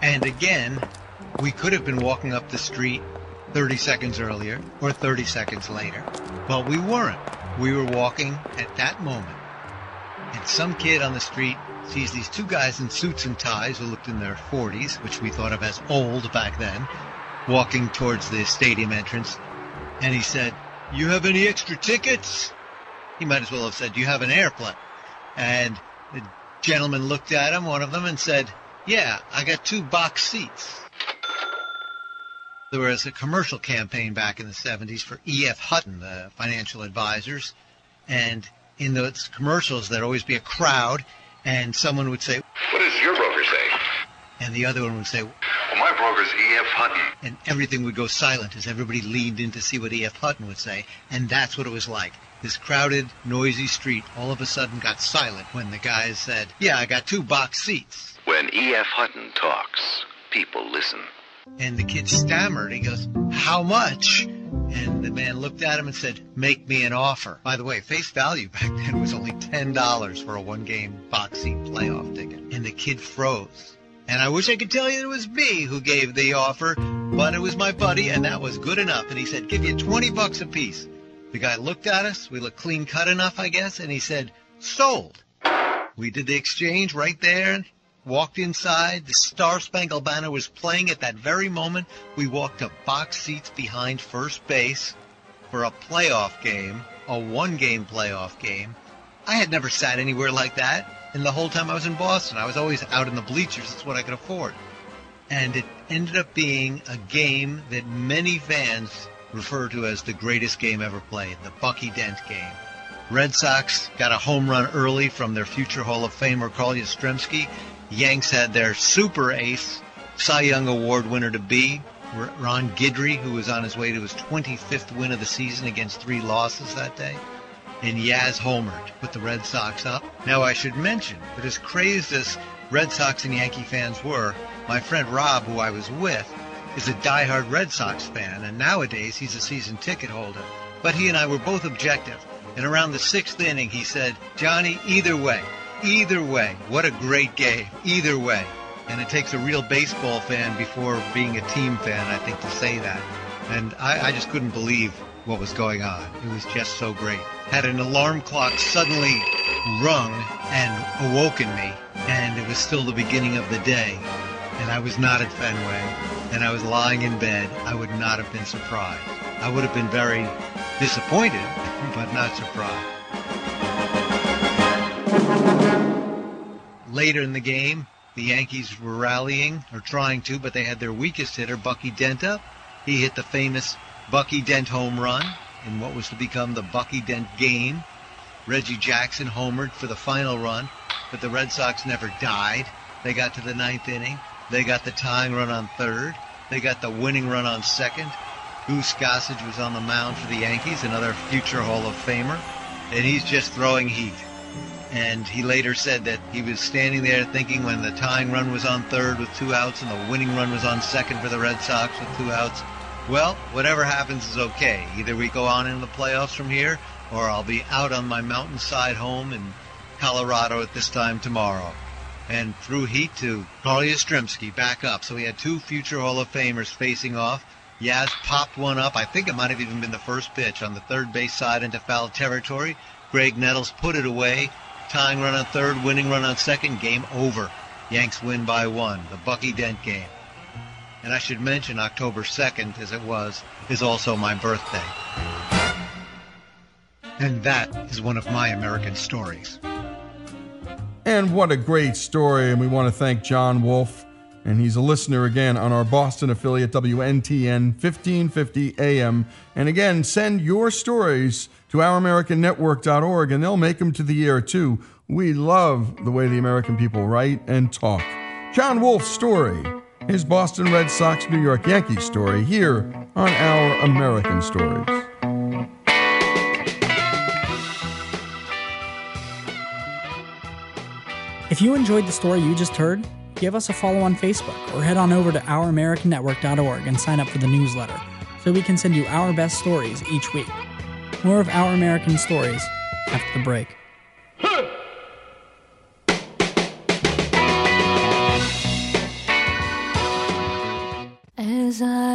And again, we could have been walking up the street 30 seconds earlier or 30 seconds later, but we weren't. We were walking at that moment. And some kid on the street sees these two guys in suits and ties who looked in their 40s, which we thought of as old back then, walking towards the stadium entrance. And he said, You have any extra tickets? He might as well have said, do You have an airplane. And the gentleman looked at him, one of them, and said, Yeah, I got two box seats. There was a commercial campaign back in the 70s for E.F. Hutton, the financial advisors. And in those commercials, there'd always be a crowd, and someone would say, What does your broker say? And the other one would say, Well, my broker's E.F. Hutton. and everything would go silent as everybody leaned in to see what E.F. Hutton would say. And that's what it was like. This crowded, noisy street all of a sudden got silent when the guy said, Yeah, I got two box seats. When E.F. Hutton talks, people listen. And the kid stammered. He goes, How much? And the man looked at him and said, Make me an offer. By the way, face value back then was only $10 for a one game box seat playoff ticket. And the kid froze. And I wish I could tell you it was me who gave the offer, but it was my buddy, and that was good enough. And he said, Give you 20 bucks a piece. The guy looked at us. We looked clean cut enough, I guess, and he said, Sold. We did the exchange right there, walked inside. The Star Spangled Banner was playing at that very moment. We walked to box seats behind first base for a playoff game, a one game playoff game. I had never sat anywhere like that. And the whole time I was in Boston, I was always out in the bleachers. That's what I could afford. And it ended up being a game that many fans refer to as the greatest game ever played, the Bucky Dent game. Red Sox got a home run early from their future Hall of Famer Carl Yastrzemski. Yanks had their super ace, Cy Young Award winner to be, Ron Guidry, who was on his way to his 25th win of the season against three losses that day. And Yaz Homer to put the Red Sox up. Now I should mention that as crazed as Red Sox and Yankee fans were, my friend Rob, who I was with, is a diehard Red Sox fan, and nowadays he's a season ticket holder. But he and I were both objective. And around the sixth inning, he said, Johnny, either way, either way, what a great game, either way. And it takes a real baseball fan before being a team fan, I think, to say that. And I, I just couldn't believe what was going on. It was just so great. Had an alarm clock suddenly rung and awoken me, and it was still the beginning of the day. And I was not at Fenway, and I was lying in bed. I would not have been surprised. I would have been very disappointed, but not surprised. Later in the game, the Yankees were rallying, or trying to, but they had their weakest hitter, Bucky Dent, up. He hit the famous Bucky Dent home run in what was to become the Bucky Dent game. Reggie Jackson homered for the final run, but the Red Sox never died. They got to the ninth inning. They got the tying run on third. They got the winning run on second. Goose Gossage was on the mound for the Yankees, another future Hall of Famer, and he's just throwing heat. And he later said that he was standing there thinking when the tying run was on third with two outs and the winning run was on second for the Red Sox with two outs. Well, whatever happens is okay. Either we go on in the playoffs from here, or I'll be out on my mountainside home in Colorado at this time tomorrow and threw heat to Carl Yastrzemski back up. So we had two future Hall of Famers facing off. Yaz popped one up. I think it might have even been the first pitch on the third base side into foul territory. Graig Nettles put it away. Tying run on third, winning run on second. Game over. Yanks win by one. The Bucky Dent game. And I should mention October 2nd, as it was, is also my birthday. And that is one of my American stories. And what a great story. And we want to thank John Wolf. And he's a listener again on our Boston affiliate, WNTN 1550 AM. And again, send your stories to ouramericannetwork.org and they'll make them to the air too. We love the way the American people write and talk. John Wolf's story, his Boston Red Sox New York Yankees story, here on Our American Stories. If you enjoyed the story you just heard, give us a follow on Facebook or head on over to ouramericannetwork.org and sign up for the newsletter so we can send you our best stories each week. More of Our American Stories after the break.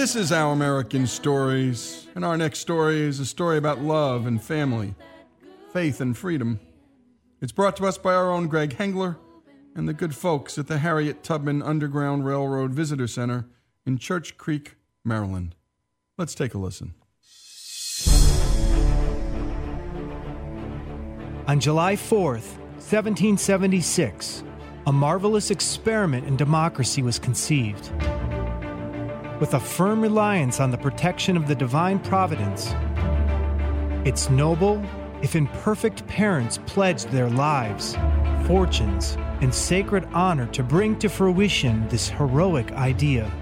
This is Our American Stories, and our next story is a story about love and family, faith and freedom. It's brought to us by our own Greg Hengler and the good folks at the Harriet Tubman Underground Railroad Visitor Center in Church Creek, Maryland. Let's take a listen. On July 4th, 1776, a marvelous experiment in democracy was conceived. With a firm reliance on the protection of the divine providence, its noble, if imperfect parents pledged their lives, fortunes, and sacred honor to bring to fruition this heroic idea.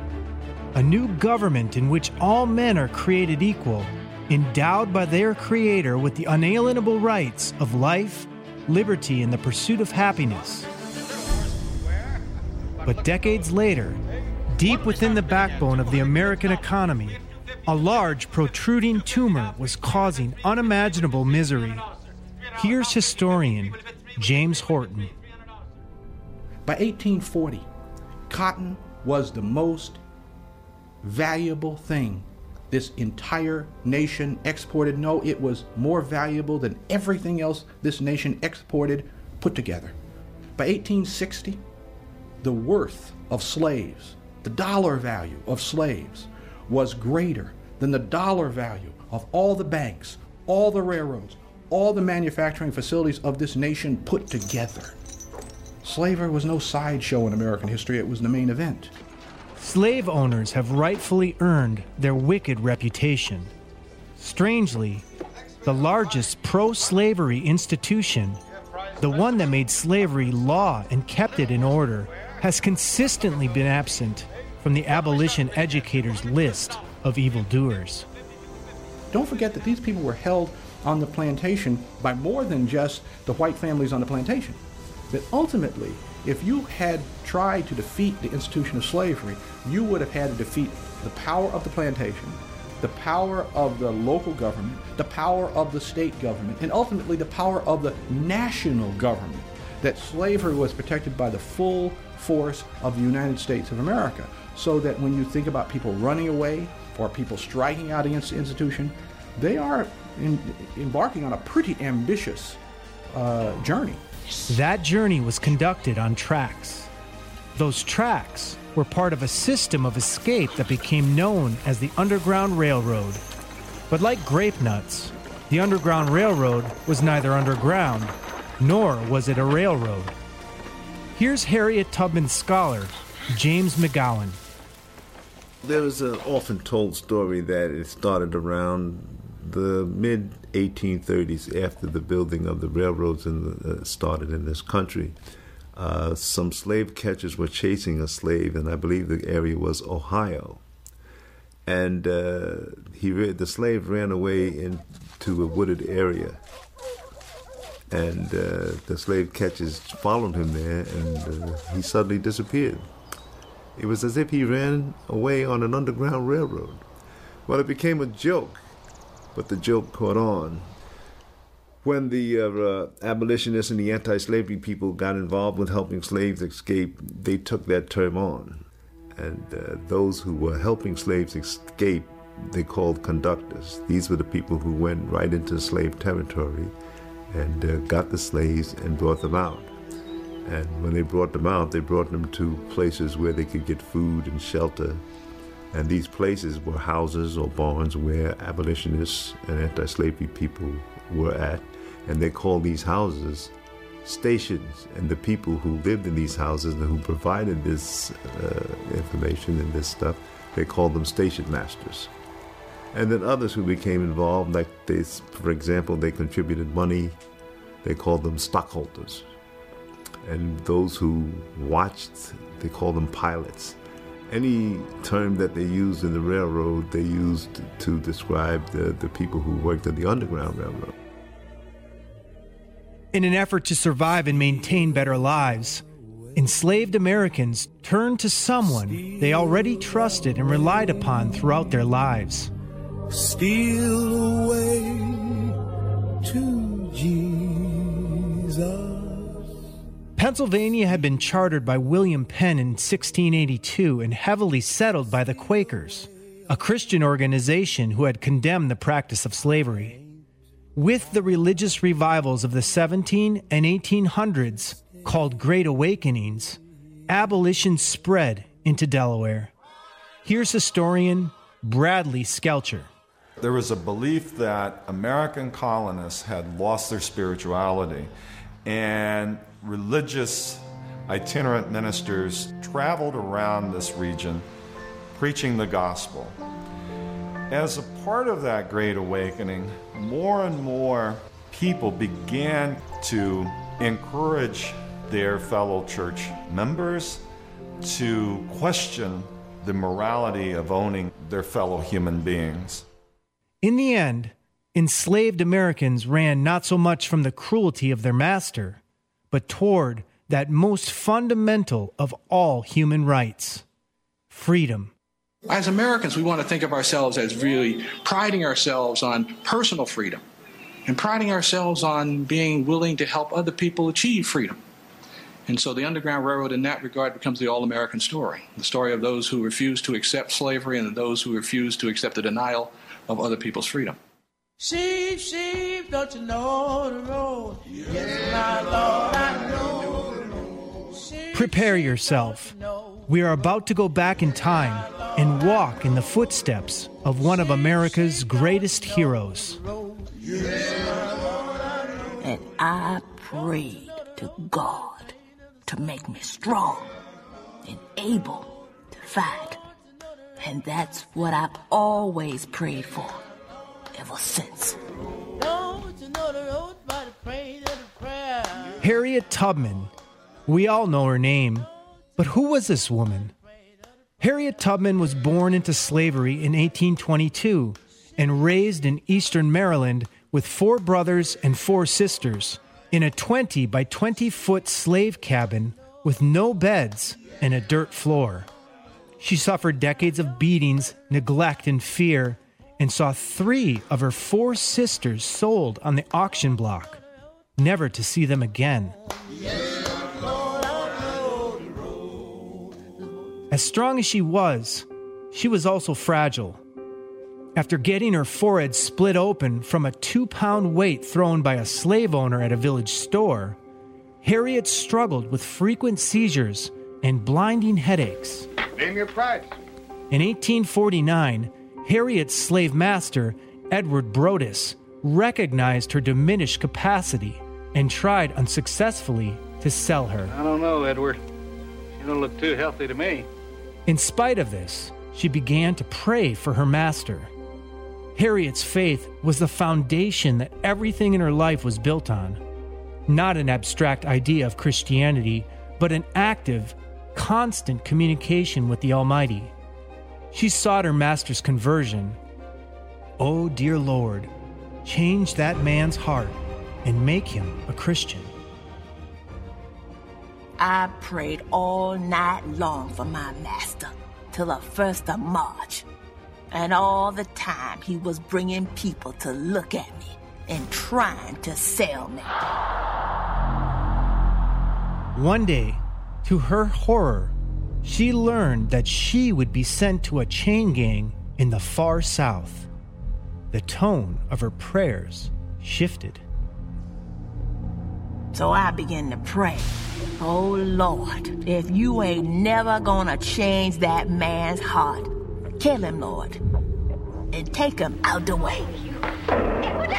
A new government in which all men are created equal, endowed by their Creator with the unalienable rights of life, liberty, and the pursuit of happiness. But decades later, deep within the backbone of the American economy, a large protruding tumor was causing unimaginable misery. Here's historian James Horton. By 1840, cotton was the most valuable thing this entire nation exported. No, it was more valuable than everything else this nation exported put together. By 1860, the worth of slaves, the dollar value of slaves, was greater than the dollar value of all the banks, all the railroads, all the manufacturing facilities of this nation put together. Slavery was no sideshow in American history, it was the main event. Slave owners have rightfully earned their wicked reputation. Strangely, the largest pro slavery institution, the one that made slavery law and kept it in order, has consistently been absent from the abolition educators' list of evildoers. Don't forget that these people were held on the plantation by more than just the white families on the plantation. That ultimately, if you had tried to defeat the institution of slavery, you would have had to defeat the power of the plantation, the power of the local government, the power of the state government, and ultimately the power of the national government. That slavery was protected by the full force of the United States of America. So that when you think about people running away or people striking out against the institution, they are in, embarking on a pretty ambitious uh, journey. That journey was conducted on tracks. Those tracks were part of a system of escape that became known as the Underground Railroad. But like grape nuts, the Underground Railroad was neither underground nor was it a railroad. Here's Harriet Tubman scholar James McGowan. There was an often told story that it started around the mid 1830s after the building of the railroads in the, uh, started in this country. Uh, some slave catchers were chasing a slave, and I believe the area was Ohio. And uh, he the slave ran away into a wooded area, and uh, the slave catchers followed him there, and uh, he suddenly disappeared. It was as if he ran away on an underground railroad. Well, it became a joke, but the joke caught on. When the uh, uh, abolitionists and the anti slavery people got involved with helping slaves escape, they took that term on. And uh, those who were helping slaves escape, they called conductors. These were the people who went right into slave territory and uh, got the slaves and brought them out. And when they brought them out, they brought them to places where they could get food and shelter. And these places were houses or barns where abolitionists and anti slavery people were at. And they called these houses stations. And the people who lived in these houses and who provided this uh, information and this stuff, they called them station masters. And then others who became involved, like they, for example, they contributed money, they called them stockholders. And those who watched, they called them pilots. Any term that they used in the railroad, they used to describe the, the people who worked at the Underground Railroad. In an effort to survive and maintain better lives, enslaved Americans turned to someone they already trusted and relied upon throughout their lives. Steal away to Jesus. Pennsylvania had been chartered by William Penn in 1682 and heavily settled by the Quakers, a Christian organization who had condemned the practice of slavery. With the religious revivals of the 17 and 1800s, called Great Awakenings, abolition spread into Delaware. Here's historian Bradley Skelcher. There was a belief that American colonists had lost their spirituality and religious itinerant ministers traveled around this region preaching the gospel. As a part of that great awakening, more and more people began to encourage their fellow church members to question the morality of owning their fellow human beings. In the end, enslaved Americans ran not so much from the cruelty of their master, but toward that most fundamental of all human rights freedom. As Americans, we want to think of ourselves as really priding ourselves on personal freedom and priding ourselves on being willing to help other people achieve freedom. And so the Underground Railroad, in that regard, becomes the all American story the story of those who refuse to accept slavery and those who refuse to accept the denial of other people's freedom. Sheep, sheep, don't you know the road? Yes, my Lord, I know. Prepare yourself. We are about to go back in time and walk in the footsteps of one of America's greatest heroes. And I prayed to God to make me strong and able to fight. And that's what I've always prayed for ever since. Harriet Tubman. We all know her name, but who was this woman? Harriet Tubman was born into slavery in 1822 and raised in eastern Maryland with four brothers and four sisters in a 20 by 20 foot slave cabin with no beds and a dirt floor. She suffered decades of beatings, neglect, and fear, and saw three of her four sisters sold on the auction block, never to see them again. As strong as she was, she was also fragile. After getting her forehead split open from a two pound weight thrown by a slave owner at a village store, Harriet struggled with frequent seizures and blinding headaches. Name your price. In 1849, Harriet's slave master, Edward Brodess, recognized her diminished capacity and tried unsuccessfully to sell her. I don't know, Edward. You don't look too healthy to me. In spite of this, she began to pray for her master. Harriet's faith was the foundation that everything in her life was built on. Not an abstract idea of Christianity, but an active, constant communication with the Almighty. She sought her master's conversion. Oh, dear Lord, change that man's heart and make him a Christian. I prayed all night long for my master till the first of March. And all the time he was bringing people to look at me and trying to sell me. One day, to her horror, she learned that she would be sent to a chain gang in the far south. The tone of her prayers shifted. So I began to pray. Oh Lord, if you ain't never gonna change that man's heart, kill him, Lord, and take him out the way. Edward,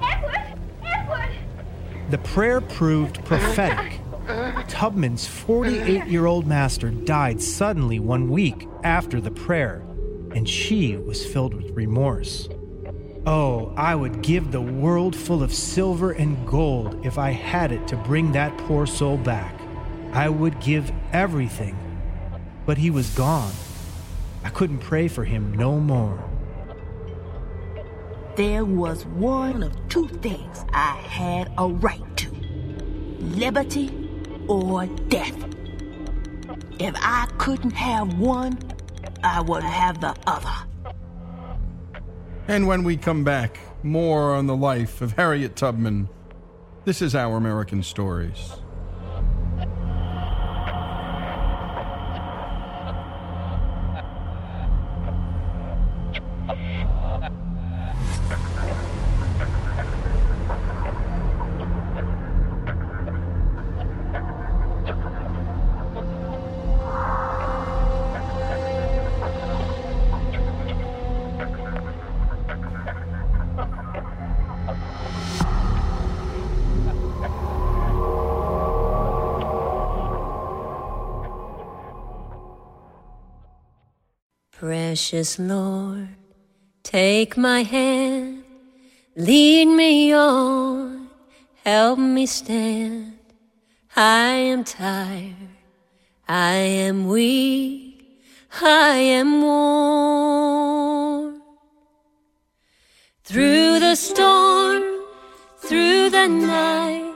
Edward, Edward! The prayer proved prophetic. Tubman's 48 year old master died suddenly one week after the prayer, and she was filled with remorse. Oh, I would give the world full of silver and gold if I had it to bring that poor soul back. I would give everything. But he was gone. I couldn't pray for him no more. There was one of two things I had a right to liberty or death. If I couldn't have one, I would have the other. And when we come back, more on the life of Harriet Tubman. This is Our American Stories. Precious Lord, take my hand, lead me on, help me stand. I am tired, I am weak, I am worn. Through the storm, through the night,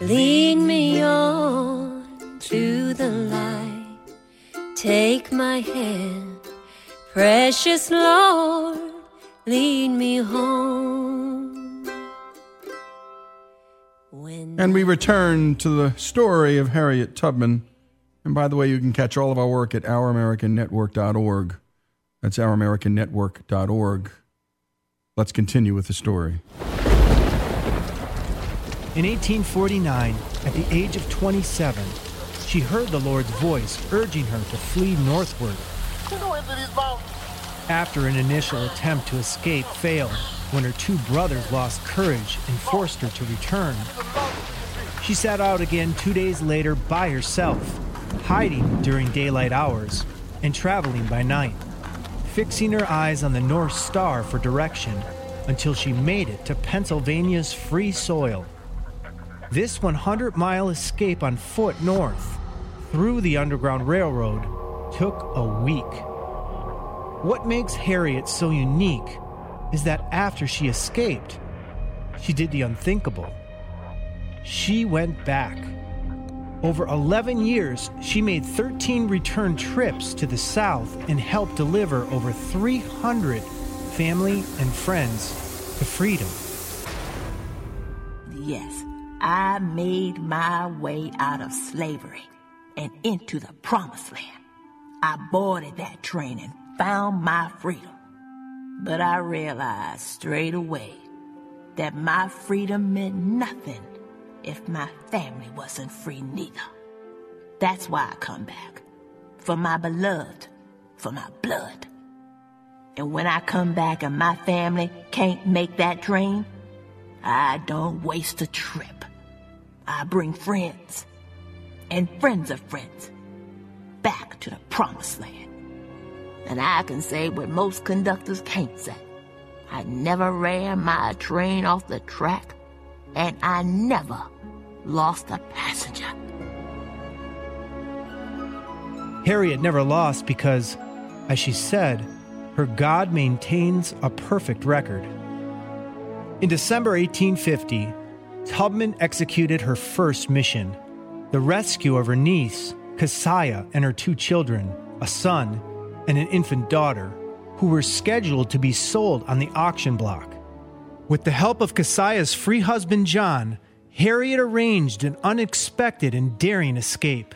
lead me on to the light. Take my hand, precious Lord, lead me home. And we return to the story of Harriet Tubman. And by the way, you can catch all of our work at ouramericannetwork.org. That's ouramericannetwork.org. Let's continue with the story. In 1849, at the age of 27, she heard the Lord's voice urging her to flee northward. After an initial attempt to escape failed, when her two brothers lost courage and forced her to return, she set out again two days later by herself, hiding during daylight hours and traveling by night, fixing her eyes on the North Star for direction until she made it to Pennsylvania's free soil. This 100 mile escape on foot north through the Underground Railroad took a week. What makes Harriet so unique is that after she escaped, she did the unthinkable. She went back. Over 11 years, she made 13 return trips to the South and helped deliver over 300 family and friends to freedom. Yes, I made my way out of slavery and into the promised land. I boarded that train and found my freedom. But I realized straight away that my freedom meant nothing if my family wasn't free neither. That's why I come back. For my beloved, for my blood. And when I come back and my family can't make that train, I don't waste a trip. I bring friends and friends of friends back to the promised land. And I can say what most conductors can't say. I never ran my train off the track, and I never lost a passenger. Harriet never lost because, as she said, her God maintains a perfect record. In December 1850, Tubman executed her first mission the rescue of her niece, Keziah, and her two children, a son and an infant daughter, who were scheduled to be sold on the auction block. With the help of Keziah's free husband, John, Harriet arranged an unexpected and daring escape.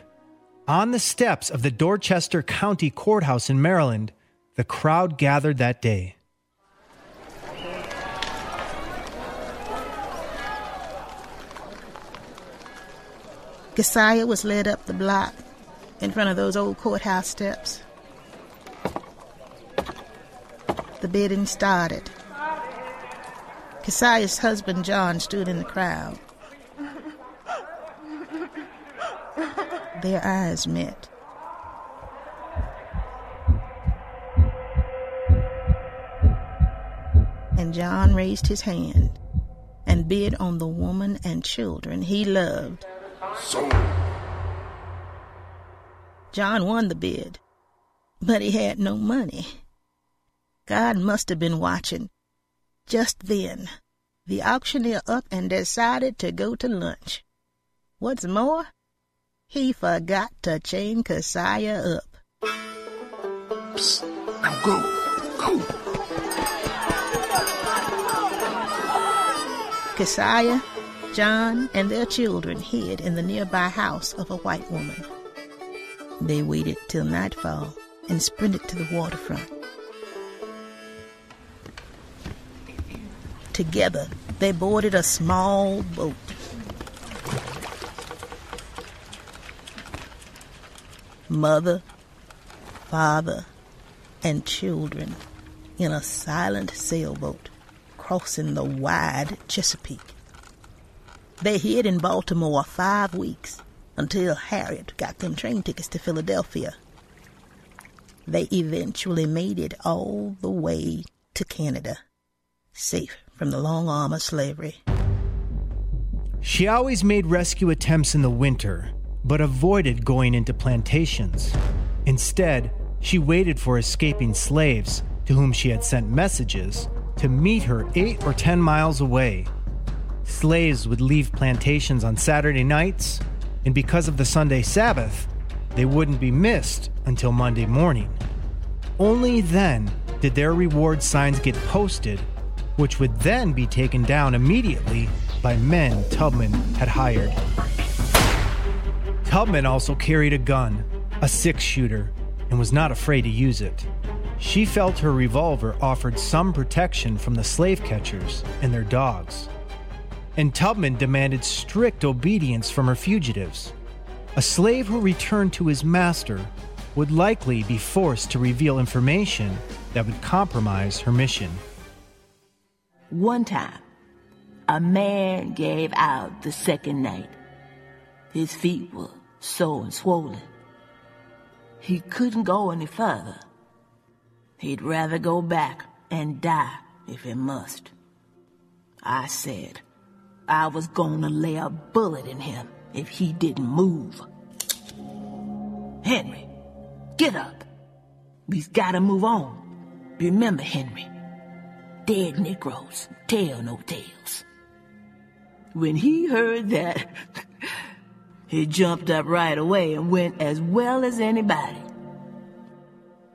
On the steps of the Dorchester County Courthouse in Maryland, the crowd gathered that day. Keziah was led up the block in front of those old courthouse steps. The bidding started. Keziah's husband John stood in the crowd. Their eyes met. And John raised his hand and bid on the woman and children he loved. John won the bid, but he had no money. God must have been watching. Just then, the auctioneer up and decided to go to lunch. What's more, he forgot to chain Keziah up. Psst, now go, go. Keziah, John, and their children hid in the nearby house of a white woman. They waited till nightfall and sprinted to the waterfront. Together, they boarded a small boat. Mother, father, and children in a silent sailboat crossing the wide Chesapeake. They hid in Baltimore five weeks until Harriet got them train tickets to Philadelphia. They eventually made it all the way to Canada, safe from the long arm of slavery. She always made rescue attempts in the winter, but avoided going into plantations. Instead, she waited for escaping slaves, to whom she had sent messages, to meet her eight or ten miles away. Slaves would leave plantations on Saturday nights, and because of the Sunday Sabbath, they wouldn't be missed until Monday morning. Only then did their reward signs get posted, which would then be taken down immediately by men Tubman had hired. Tubman also carried a gun, a six shooter, and was not afraid to use it. She felt her revolver offered some protection from the slave catchers and their dogs. And Tubman demanded strict obedience from her fugitives. A slave who returned to his master would likely be forced to reveal information that would compromise her mission. One time, a man gave out the second night. His feet were sore and swollen. He couldn't go any further. He'd rather go back and die if he must. I said I was gonna lay a bullet in him if he didn't move. Henry, get up. We've gotta move on. Remember, Henry, dead Negroes tell no tales. When he heard that, he jumped up right away and went as well as anybody.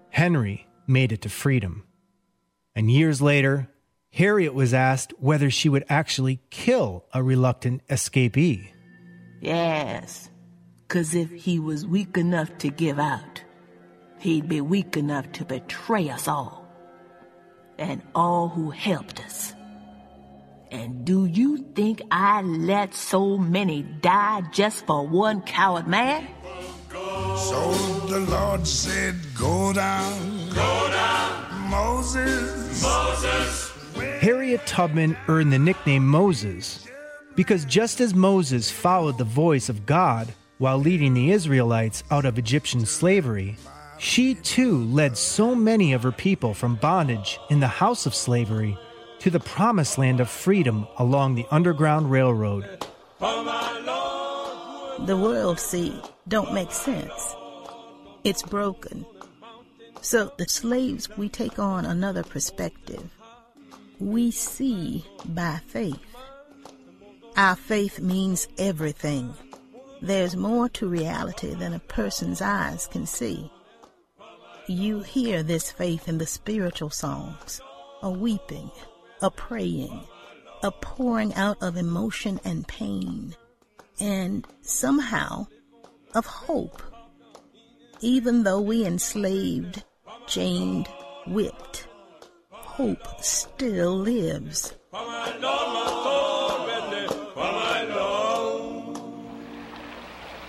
Henry made it to freedom. And years later, Harriet was asked whether she would actually kill a reluctant escapee. Yes, 'cause if he was weak enough to give out, he'd be weak enough to betray us all. And all who helped us. And do you think I let so many die just for one coward man? So the Lord said, Go down, go down, Moses, Moses. Harriet Tubman earned the nickname Moses because just as Moses followed the voice of God while leading the Israelites out of Egyptian slavery, she too led so many of her people from bondage in the house of slavery to the promised land of freedom along the Underground Railroad. The world, see, don't make sense. It's broken. So the slaves, we take on another perspective. We see by faith. Our faith means everything. There's more to reality than a person's eyes can see. You hear this faith in the spiritual songs, a weeping, a praying, a pouring out of emotion and pain, and somehow of hope. Even though we enslaved, chained, whipped, hope still lives.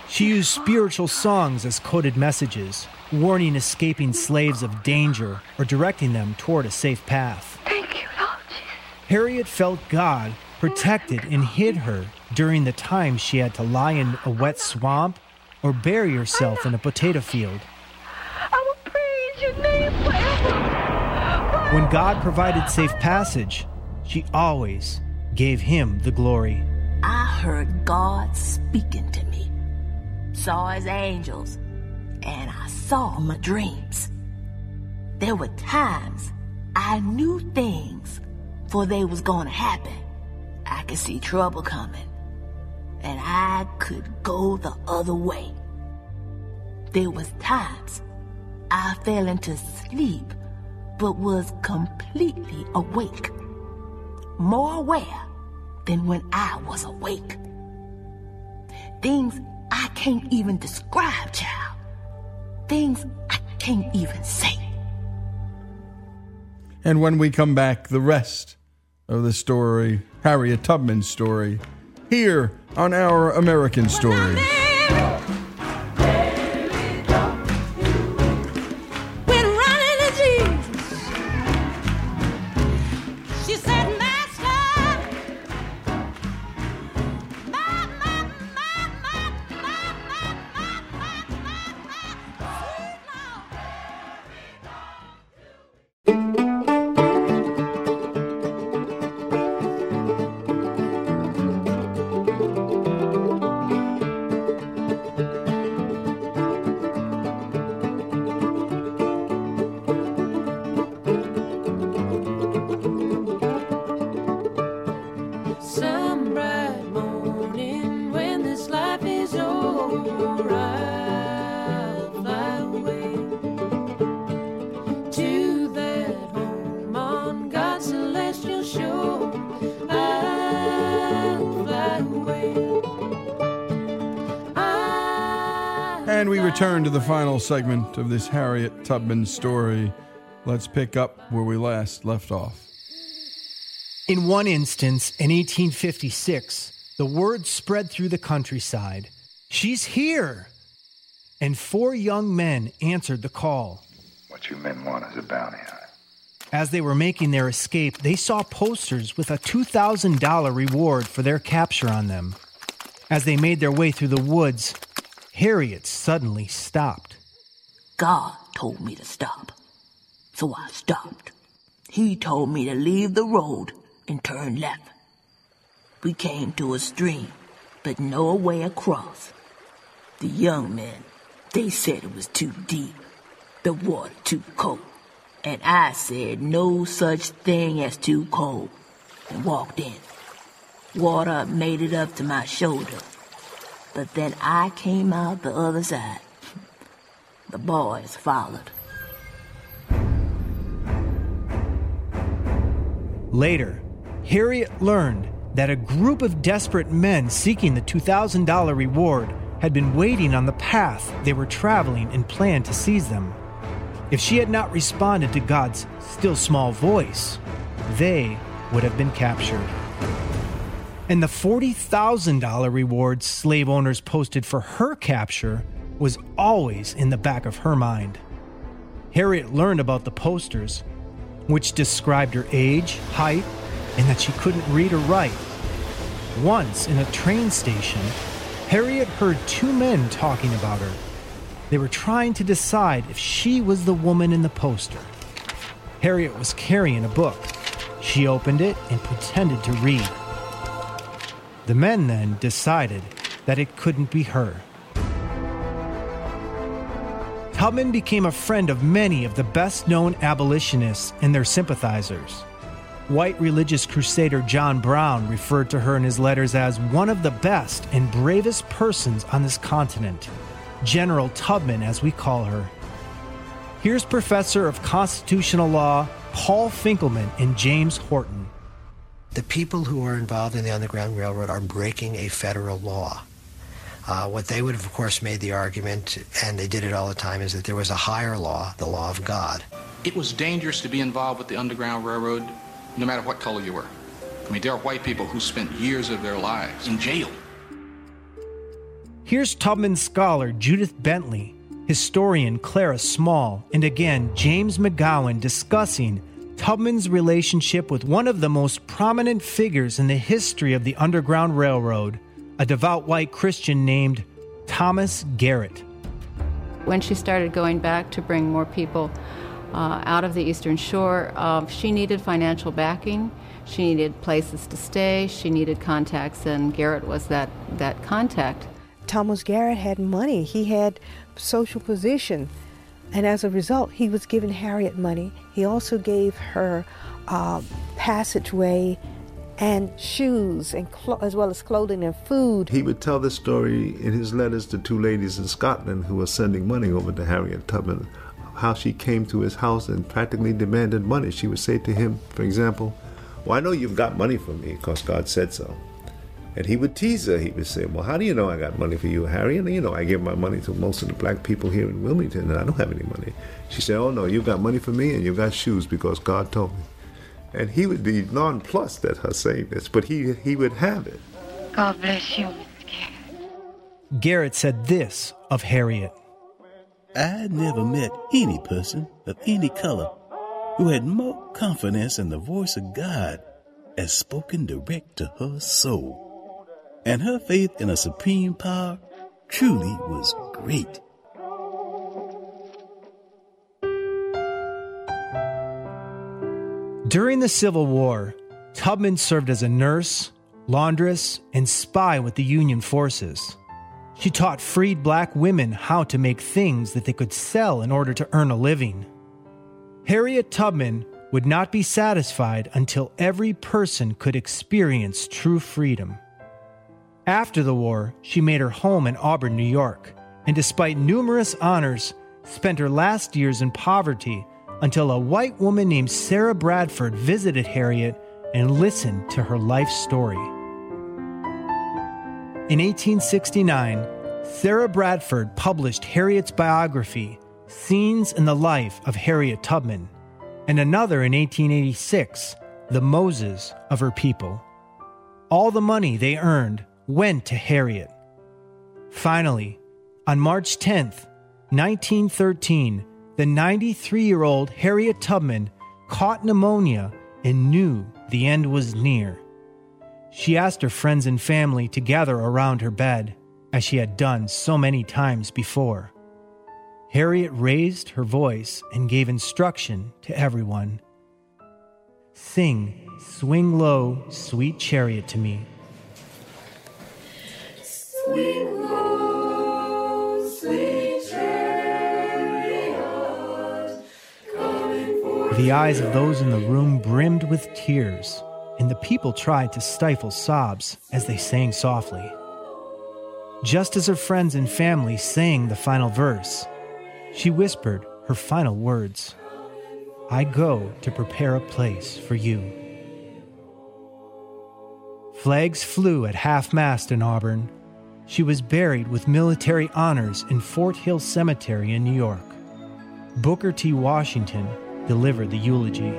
She used spiritual songs as coded messages, warning escaping slaves of danger or directing them toward a safe path. Thank you, Lord. Harriet felt God protected and hid her during the time she had to lie in a wet swamp or bury herself in a potato field. I will praise your name forever. When God provided safe passage, she always gave him the glory. I heard God speaking to me, saw his angels, and I saw my dreams. There were times I knew things for they was gonna happen. I could see trouble coming, and I could go the other way. There was times I fell into sleep, but was completely awake, more aware than when I was awake. Things I can't even describe, child. Things I can't even say. And when we come back, the rest of the story, Harriet Tubman's story, here on Our American Stories. Final segment of this Harriet Tubman story. Let's pick up where we last left off. In one instance, in 1856, the word spread through the countryside She's here! And four young men answered the call. What you men want is a bounty on it. As they were making their escape, they saw posters with a $2,000 reward for their capture on them. As they made their way through the woods, Harriet suddenly stopped. God told me to stop. So I stopped. He told me to leave the road and turn left. We came to a stream, but no way across. The young men, they said it was too deep, the water too cold. And I said no such thing as too cold, and walked in. Water made it up to my shoulder. But then I came out the other side. The boys followed. Later, Harriet learned that a group of desperate men seeking the $2,000 reward had been waiting on the path they were traveling and planned to seize them. If she had not responded to God's still small voice, they would have been captured. And the $40,000 reward slave owners posted for her capture was always in the back of her mind. Harriet learned about the posters, which described her age, height, and that she couldn't read or write. Once in a train station, Harriet heard two men talking about her. They were trying to decide if she was the woman in the poster. Harriet was carrying a book. She opened it and pretended to read. The men then decided that it couldn't be her. Tubman became a friend of many of the best known abolitionists and their sympathizers. White religious crusader John Brown referred to her in his letters as one of the best and bravest persons on this continent. General Tubman, as we call her. Here's Professor of Constitutional Law Paul Finkelman and James Horton. The people who are involved in the Underground Railroad are breaking a federal law. Uh, what they would have, of course, made the argument, and they did it all the time, is that there was a higher law, the law of God. It was dangerous to be involved with the Underground Railroad, no matter what color you were. I mean, there are white people who spent years of their lives in jail. Here's Tubman scholar Judith Bentley, historian Clara Small, and again James McGowan discussing Tubman's relationship with one of the most prominent figures in the history of the Underground Railroad, a devout white Christian named Thomas Garrett. When she started going back to bring more people uh, out of the Eastern Shore, uh, she needed financial backing. She needed places to stay. She needed contacts, and Garrett was that, that contact. Thomas Garrett had money. He had social position. And as a result, he was giving Harriet money. He also gave her uh, passageway and shoes, and clo- as well as clothing and food. He would tell this story in his letters to two ladies in Scotland who were sending money over to Harriet Tubman, how she came to his house and practically demanded money. She would say to him, for example, Well, I know you've got money for me because God said so. And he would tease her. He would say, Well, how do you know I got money for you, Harry? And you know, I give my money to most of the black people here in Wilmington, and I don't have any money. She said, Oh, no, you've got money for me, and you've got shoes because God told me. And he would be nonplussed at her saying this, but he, he would have it. God bless you. Garrett said this of Harriet I never met any person of any color who had more confidence in the voice of God as spoken direct to her soul. And her faith in a supreme power truly was great. During the Civil War, Tubman served as a nurse, laundress, and spy with the Union forces. She taught freed black women how to make things that they could sell in order to earn a living. Harriet Tubman would not be satisfied until every person could experience true freedom. After the war, she made her home in Auburn, New York, and despite numerous honors, spent her last years in poverty until a white woman named Sarah Bradford visited Harriet and listened to her life story. In 1869, Sarah Bradford published Harriet's biography, Scenes in the Life of Harriet Tubman, and another in 1886, The Moses of Her People. All the money they earned went to Harriet. Finally, on March 10th, 1913, the 93 year old Harriet Tubman caught pneumonia and knew the end was near. She asked her friends and family to gather around her bed, as she had done so many times before. Harriet raised her voice and gave instruction to everyone Sing, swing low, sweet chariot to me. Swing low, The eyes of those in the room brimmed with tears, and the people tried to stifle sobs as they sang softly. Just as her friends and family sang the final verse, she whispered her final words I go to prepare a place for you. Flags flew at half mast in Auburn. She was buried with military honors in Fort Hill Cemetery in New York. Booker T. Washington delivered the eulogy.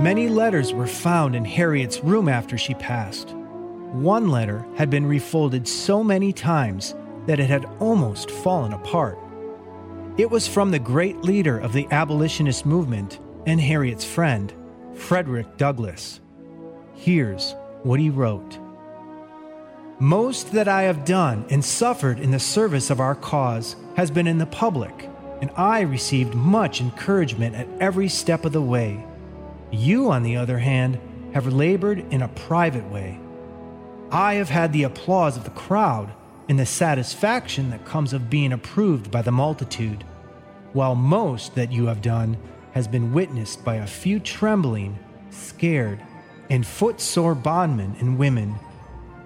Many letters were found in Harriet's room after she passed. One letter had been refolded so many times that it had almost fallen apart. It was from the great leader of the abolitionist movement and Harriet's friend, Frederick Douglass. Here's what he wrote Most that I have done and suffered in the service of our cause has been in the public, and I received much encouragement at every step of the way. You, on the other hand, have labored in a private way. I have had the applause of the crowd and the satisfaction that comes of being approved by the multitude, while most that you have done has been witnessed by a few trembling, scared, and footsore bondmen and women,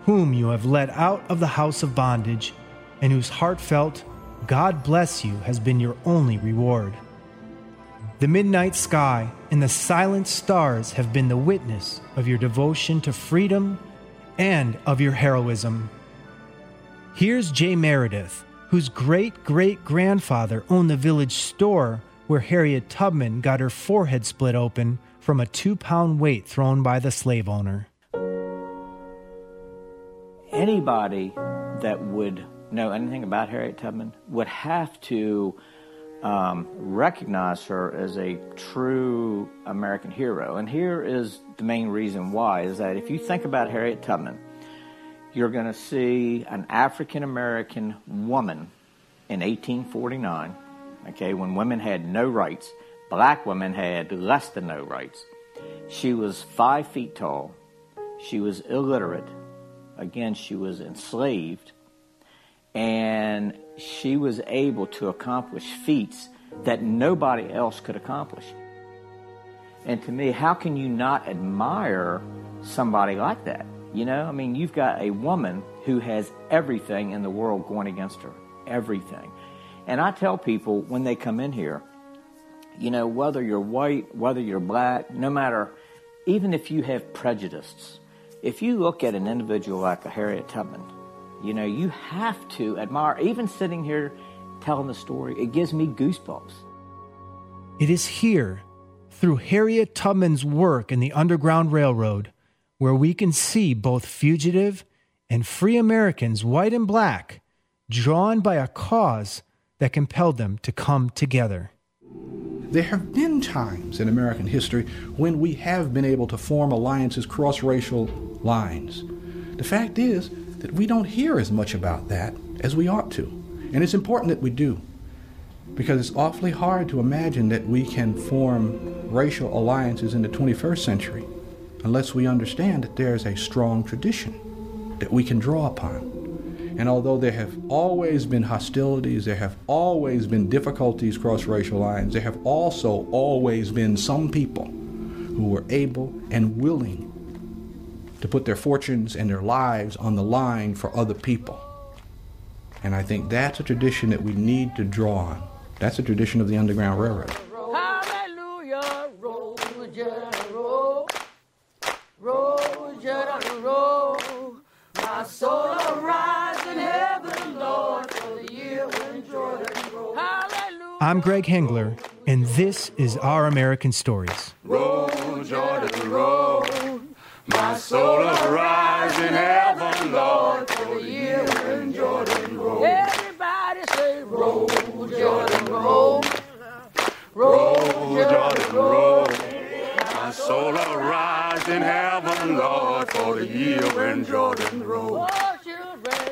whom you have led out of the house of bondage, and whose heartfelt, God bless you, has been your only reward. The midnight sky and the silent stars have been the witness of your devotion to freedom and of your heroism. Here's Jay Meredith, whose great great grandfather owned the village store where Harriet Tubman got her forehead split open from a two pound weight thrown by the slave owner. Anybody that would know anything about Harriet Tubman would have to um, recognize her as a true American hero. And here is the main reason why is that if you think about Harriet Tubman, you're going to see an African American woman in 1849, okay, when women had no rights, black women had less than no rights. She was five feet tall. She was illiterate. Again, she was enslaved. And she was able to accomplish feats that nobody else could accomplish. And to me, how can you not admire somebody like that? You know, I mean, you've got a woman who has everything in the world going against her. Everything. And I tell people when they come in here, you know, whether you're white, whether you're black, no matter, even if you have prejudices, if you look at an individual like a Harriet Tubman, you know, you have to admire, even sitting here telling the story, it gives me goosebumps. It is here, through Harriet Tubman's work in the Underground Railroad, where we can see both fugitive and free Americans, white and black, drawn by a cause that compelled them to come together. There have been times in American history when we have been able to form alliances cross racial lines. The fact is that we don't hear as much about that as we ought to. And it's important that we do. Because it's awfully hard to imagine that we can form racial alliances in the 21st century unless we understand that there's a strong tradition that we can draw upon. And although there have always been hostilities, there have always been difficulties cross racial lines, there have also always been some people who were able and willing to put their fortunes and their lives on the line for other people. And I think that's a tradition that we need to draw on. That's a tradition of the Underground Railroad. Hallelujah, roll, roll. Roll, roll. My soul arise in heaven, Lord, for the year when Jordan rolled. Hallelujah. I'm Greg Hengler, and this is Our American Stories. Roll, Jordan, roll. My soul arise in heaven, Lord, for the year when Jordan rolled. Everybody say, roll, Jordan, roll. Roll, Jordan, roll. My soul arise in heaven, Lord, for the year when Jordan rolled.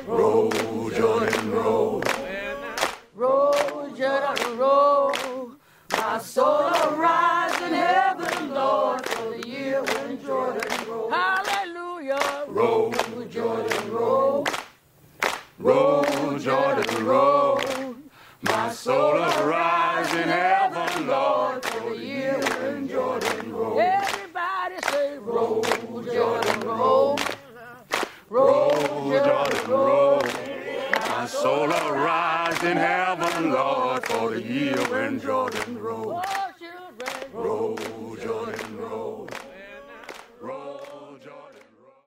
Roll, Jordan, roll. Roll, Jordan, roll. My soul arise in heaven, Lord, for the year when Jordan rolled. Hallelujah. Roll, Jordan, roll. Roll, Jordan, roll. My soul arise in heaven, Lord, for the year when Jordan rolled. Everybody say, roll, Jordan, roll. Roll, Jordan, roll. My soul arise in heaven, Lord, for the year when Jordan rolled.